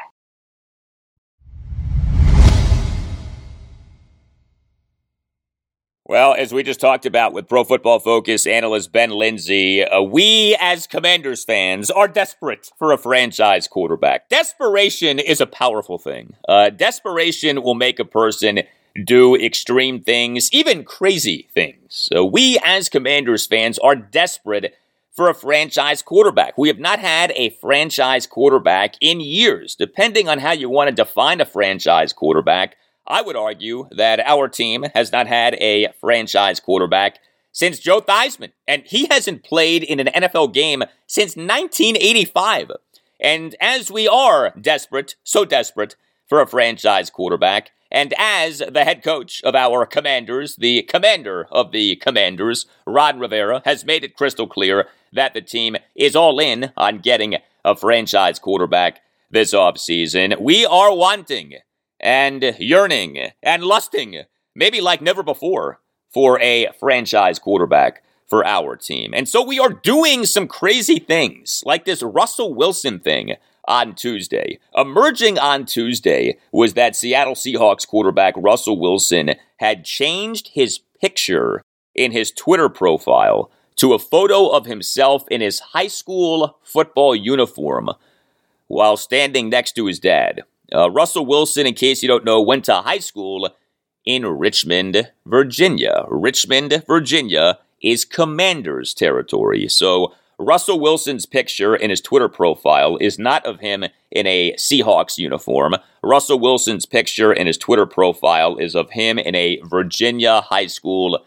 Well, as we just talked about with Pro Football Focus analyst Ben Linsey, uh, we as Commanders fans are desperate for a franchise quarterback. Desperation is a powerful thing. Uh, desperation will make a person do extreme things, even crazy things. So we as Commanders fans are desperate for a franchise quarterback. We have not had a franchise quarterback in years, depending on how you want to define a franchise quarterback. I would argue that our team has not had a franchise quarterback since Joe Theismann, and he hasn't played in an NFL game since 1985. And as we are desperate, so desperate for a franchise quarterback, and as the head coach of our commanders, the commander of the commanders, Ron Rivera, has made it crystal clear that the team is all in on getting a franchise quarterback this offseason, we are wanting and yearning and lusting, maybe like never before, for a franchise quarterback for our team. And so we are doing some crazy things, like this Russell Wilson thing on Tuesday. Emerging on Tuesday was that Seattle Seahawks quarterback Russell Wilson had changed his picture in his Twitter profile to a photo of himself in his high school football uniform while standing next to his dad. Uh, Russell Wilson, in case you don't know, went to high school in Richmond, Virginia. Richmond, Virginia is Commanders territory. So Russell Wilson's picture in his Twitter profile is not of him in a Seahawks uniform. Russell Wilson's picture in his Twitter profile is of him in a Virginia high school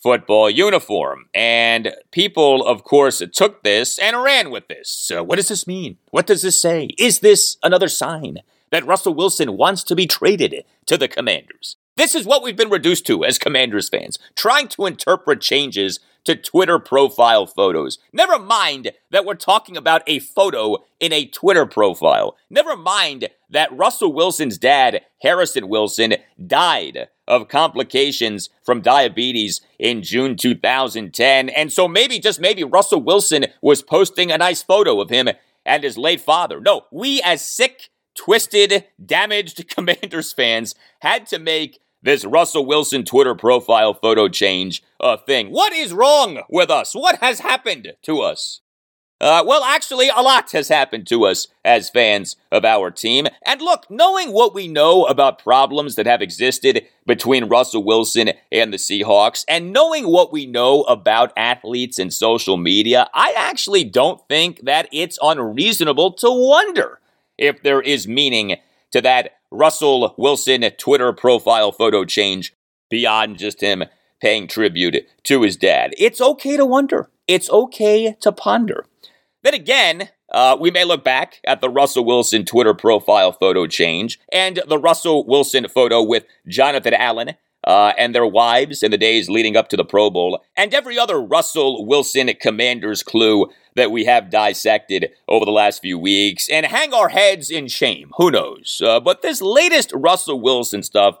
football uniform. And people, of course, took this and ran with this. So, what does this mean? What does this say? Is this another sign that Russell Wilson wants to be traded to the Commanders. This is what we've been reduced to as Commanders fans, trying to interpret changes to Twitter profile photos. Never mind that we're talking about a photo in a Twitter profile. Never mind that Russell Wilson's dad, Harrison Wilson, died of complications from diabetes in June 2010. And so maybe, just maybe, Russell Wilson was posting a nice photo of him and his late father. No, we as sick twisted, damaged Commanders fans had to make this Russell Wilson Twitter profile photo change a thing. What is wrong with us? What has happened to us? Uh, well, actually, a lot has happened to us as fans of our team. And look, knowing what we know about problems that have existed between Russell Wilson and the Seahawks, and knowing what we know about athletes and social media, I actually don't think that it's unreasonable to wonder if there is meaning to that Russell Wilson Twitter profile photo change beyond just him paying tribute to his dad. It's okay to wonder. It's okay to ponder. Then again, Uh, we may look back at the Russell Wilson Twitter profile photo change and the Russell Wilson photo with Jonathan Allen uh, and their wives in the days leading up to the Pro Bowl, and every other Russell Wilson commander's clue that we have dissected over the last few weeks, and hang our heads in shame. Who knows? Uh, but this latest Russell Wilson stuff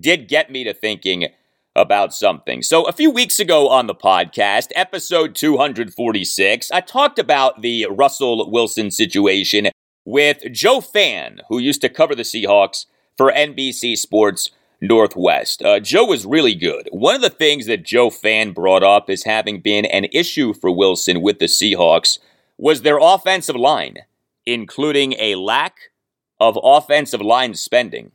did get me to thinking about something. So, a few weeks ago on the podcast, episode 246, I talked about the Russell Wilson situation with Joe Fann, who used to cover the Seahawks for NBC Sports Northwest. Uh, Joe was really good. One of the things that Joe Fann brought up as having been an issue for Wilson with the Seahawks was their offensive line, including a lack of offensive line spending.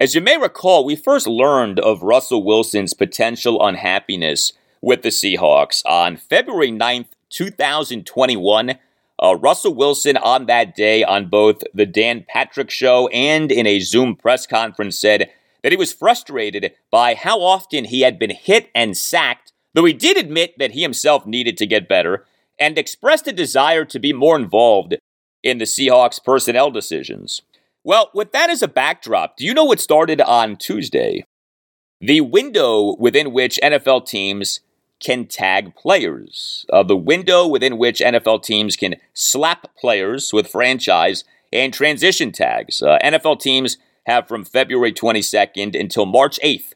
As you may recall, we first learned of Russell Wilson's potential unhappiness with the Seahawks on February 9th, 2021. Uh, Russell Wilson on that day on both the Dan Patrick show and in a Zoom press conference said that he was frustrated by how often he had been hit and sacked, though he did admit that he himself needed to get better, and expressed a desire to be more involved in the Seahawks' personnel decisions. Well, with that as a backdrop, do you know what started on Tuesday? The window within which NFL teams can tag players. Uh, the window within which NFL teams can slap players with franchise and transition tags. Uh, NFL teams have from February 22nd until March 8th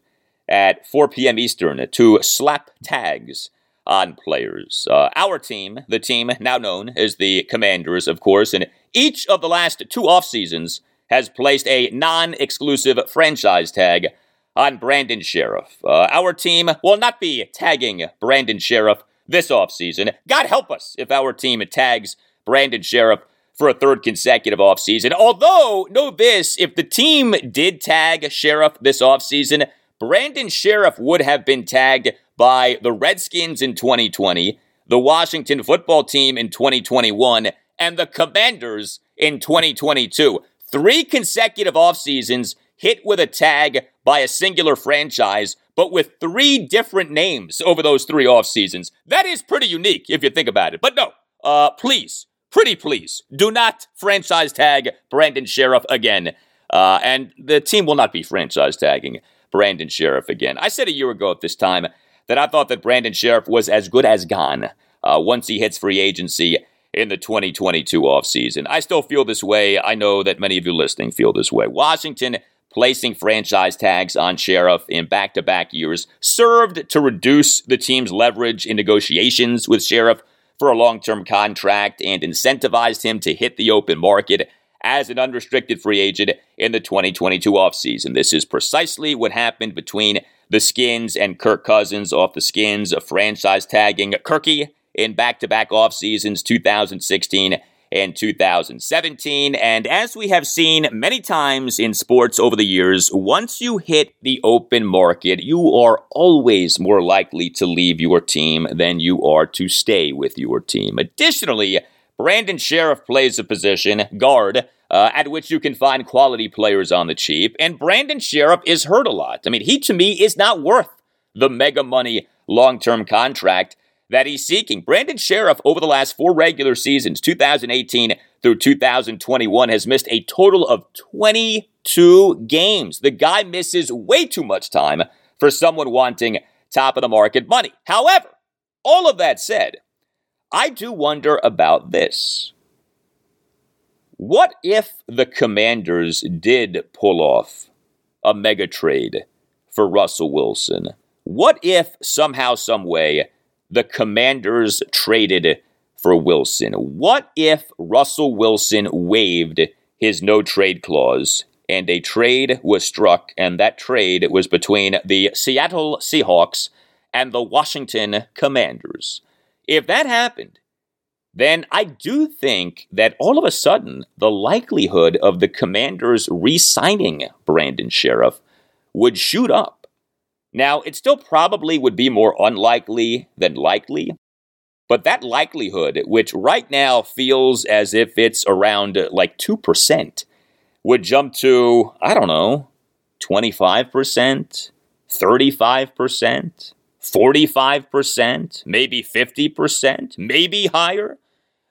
at 4 p.m. Eastern to slap tags on players. Uh, our team, the team now known as the Commanders, of course, in each of the last two off seasons has placed a non exclusive franchise tag on Brandon Scherff. Uh, our team will not be tagging Brandon Scherff this offseason. God help us if our team tags Brandon Scherff for a third consecutive offseason. Although, know this if the team did tag Scherff this offseason, Brandon Scherff would have been tagged by the Redskins in 2020, the Washington football team in 2021, and the Commanders in 2022. Three consecutive off seasons hit with a tag by a singular franchise, but with three different names over those three off seasons. That is pretty unique if you think about it. But no, uh, please pretty please do not franchise tag Brandon Scherff again. Uh, and the team will not be franchise tagging Brandon Scherff again. I said a year ago at this time that I thought that Brandon Scherff was as good as gone uh, once he hits free agency in the 2022 offseason. I still feel this way. I know that many of you listening feel this way. Washington placing franchise tags on Scherff in back to back years served to reduce the team's leverage in negotiations with Scherff for a long term contract and incentivized him to hit the open market as an unrestricted free agent in the 2022 offseason. This is precisely what happened between the Skins and Kirk Cousins off the Skins, franchise tagging Kirky in back to back off seasons 2016 in 2017. And as we have seen many times in sports over the years, once you hit the open market, you are always more likely to leave your team than you are to stay with your team. Additionally, Brandon Scherff plays a position, guard, uh, at which you can find quality players on the cheap. And Brandon Scherff is hurt a lot. I mean, he to me is not worth the mega money long term contract that he's seeking. Brandon Scherff, over the last four regular seasons, 2018 through 2021, has missed a total of 22 games. The guy misses way too much time for someone wanting top of the market money. However, all of that said, I do wonder about this. What if the commanders did pull off a mega trade for Russell Wilson? What if somehow, some way, the Commanders traded for Wilson. What if Russell Wilson waived his no trade clause and a trade was struck, and that trade was between the Seattle Seahawks and the Washington Commanders? If that happened, then I do think that all of a sudden the likelihood of the Commanders re signing Brandon Scherff would shoot up. Now, it still probably would be more unlikely than likely, but that likelihood, which right now feels as if it's around uh, like 2%, would jump to, I don't know, 25%, 35%, 45%, maybe 50%, maybe higher.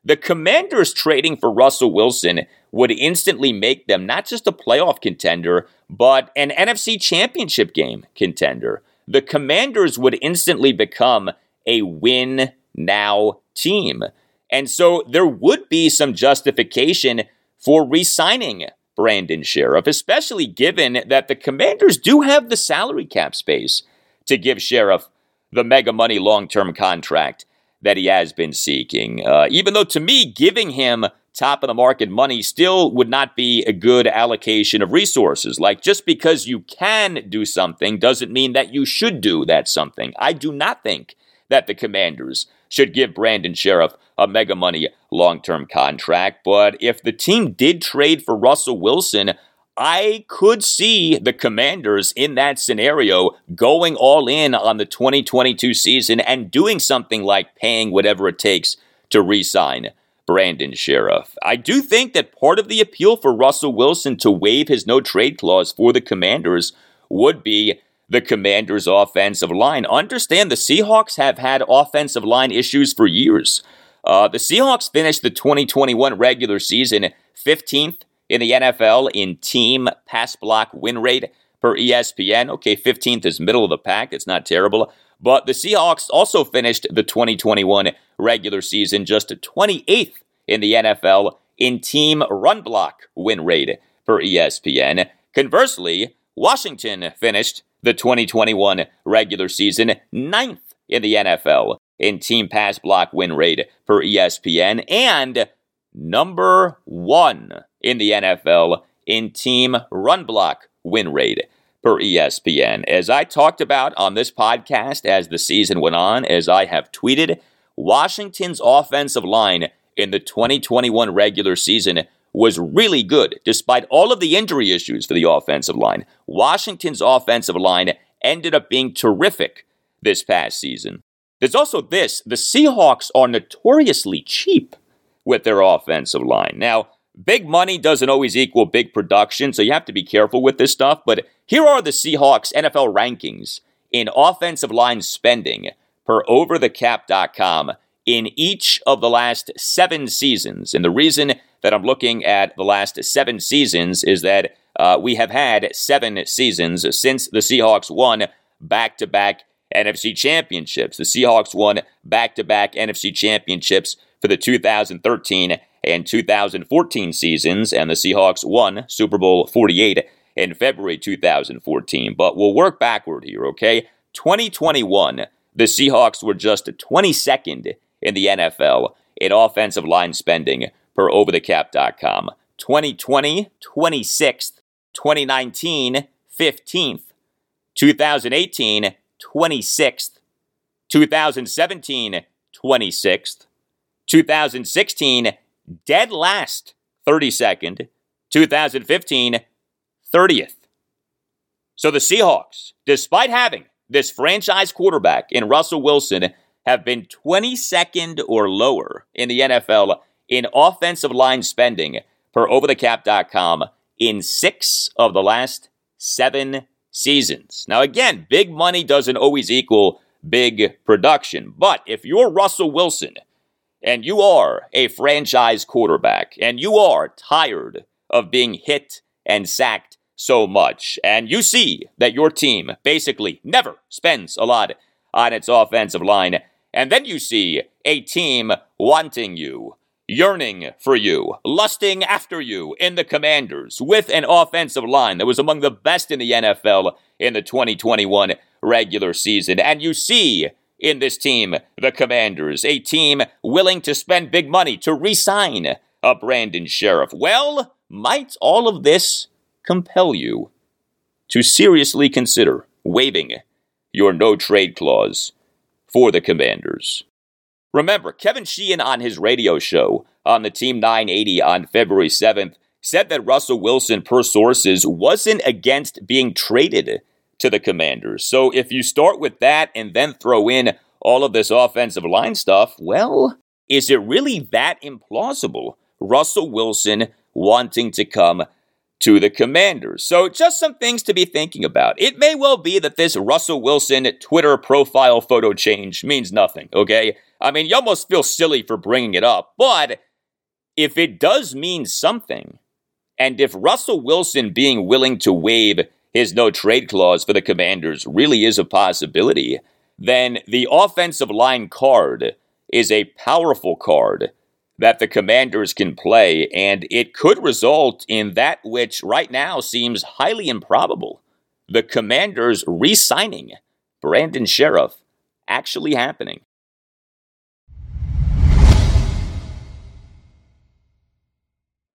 The Commanders trading for Russell Wilson would instantly make them not just a playoff contender, but an NFC championship game contender. The Commanders would instantly become a win now team. And so there would be some justification for re signing Brandon Scherff, especially given that the Commanders do have the salary cap space to give Scherff the mega money long term contract that he has been seeking. Uh, even though to me, giving him top of the market money still would not be a good allocation of resources. Like just because you can do something doesn't mean that you should do that something. I do not think that the Commanders should give Brandon Scherff a mega money long term contract. But if the team did trade for Russell Wilson, I could see the Commanders in that scenario going all in on the 2022 season and doing something like paying whatever it takes to re sign Brandon Scherff. I do think that part of the appeal for Russell Wilson to waive his no trade clause for the Commanders would be the Commanders' offensive line. Understand the Seahawks have had offensive line issues for years. Uh, the Seahawks finished the 2021 regular season 15th in the NFL in team pass block win rate per ESPN. Okay, 15th is middle of the pack. It's not terrible. But the Seahawks also finished the 2021 regular season just 28th in the NFL in team run block win rate per ESPN. Conversely, Washington finished the 2021 regular season ninth in the NFL in team pass block win rate per ESPN and number one in the NFL in team run block win rate per ESPN. As I talked about on this podcast as the season went on, as I have tweeted, Washington's offensive line in the 2021 regular season was really good despite all of the injury issues for the offensive line. Washington's offensive line ended up being terrific this past season. There's also this the Seahawks are notoriously cheap with their offensive line. Now, big money doesn't always equal big production, so you have to be careful with this stuff. But here are the Seahawks NFL rankings in offensive line spending per overthecap.com in each of the last seven seasons. And the reason that I'm looking at the last seven seasons is that uh, we have had seven seasons since the Seahawks won back to back NFC championships. The Seahawks won back to back NFC championships for the 2013 and 2014 seasons, and the Seahawks won Super Bowl 48 in February 2014. But we'll work backward here, okay? 2021, the Seahawks were just 22nd in the NFL in offensive line spending per overthecap.com. 2020, 26th. 2019, 15th. 2018, 26th. 2017, 26th. 2016, dead last, 32nd. 2015, 30th. So the Seahawks, despite having this franchise quarterback in Russell Wilson, have been 22nd or lower in the NFL in offensive line spending per overthecap.com in six of the last seven seasons. Now, again, big money doesn't always equal big production, but if you're Russell Wilson and you are a franchise quarterback and you are tired of being hit and sacked so much, and you see that your team basically never spends a lot on its offensive line, and then you see a team wanting you, yearning for you, lusting after you in the Commanders with an offensive line that was among the best in the NFL in the 2021 regular season, and you see in this team, the Commanders, a team willing to spend big money to re sign a Brandon Scherff. Well, might all of this compel you to seriously consider waiving your no trade clause for the Commanders? Remember, Kevin Sheehan on his radio show on the Team 980 on February 7th said that Russell Wilson, per sources, wasn't against being traded to the Commanders. So if you start with that and then throw in all of this offensive line stuff, well, is it really that implausible? Russell Wilson wanting to come to the Commanders. So, just some things to be thinking about. It may well be that this Russell Wilson Twitter profile photo change means nothing, okay? I mean, you almost feel silly for bringing it up, but if it does mean something, and if Russell Wilson being willing to waive his no trade clause for the Commanders really is a possibility, then the offensive line card is a powerful card that the Commanders can play, and it could result in that which right now seems highly improbable the Commanders re signing Brandon Scherff actually happening.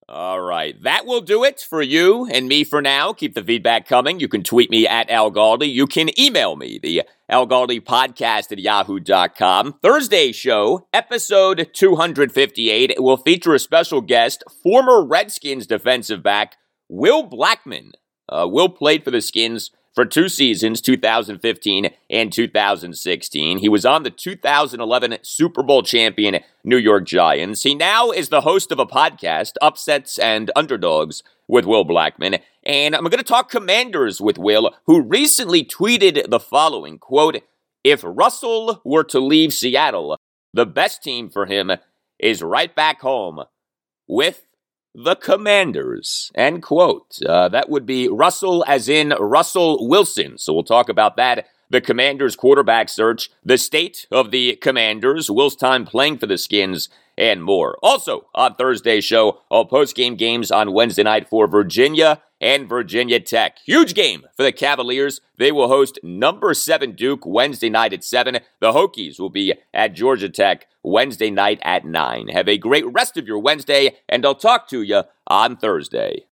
All right. That will do it for you and me for now. Keep the feedback coming. You can tweet me at Al Galdi. You can email me, the Al Galdi podcast at yahoo.com. Thursday show, episode 258, it will feature a special guest, former Redskins defensive back, Will Blackmon. Uh, Will played for the Skins for two seasons, 2015 and 2016. He was on the 2011 Super Bowl champion New York Giants. He now is the host of a podcast, Upsets and Underdogs, with Will Blackmon. And I'm going to talk commanders with Will, who recently tweeted the following quote, If Russell were to leave Seattle, the best team for him is right back home with the Commanders. End quote. Uh, that would be Russell, as in Russell Wilson. So we'll talk about that. The Commanders quarterback search, the state of the Commanders, Will's time playing for the Skins, and more. Also, on Thursday's show, all post-game games on Wednesday night for Virginia and Virginia Tech. Huge game for the Cavaliers. They will host number seven Duke Wednesday night at 7. The Hokies will be at Georgia Tech Wednesday night at 9. Have a great rest of your Wednesday, and I'll talk to you on Thursday.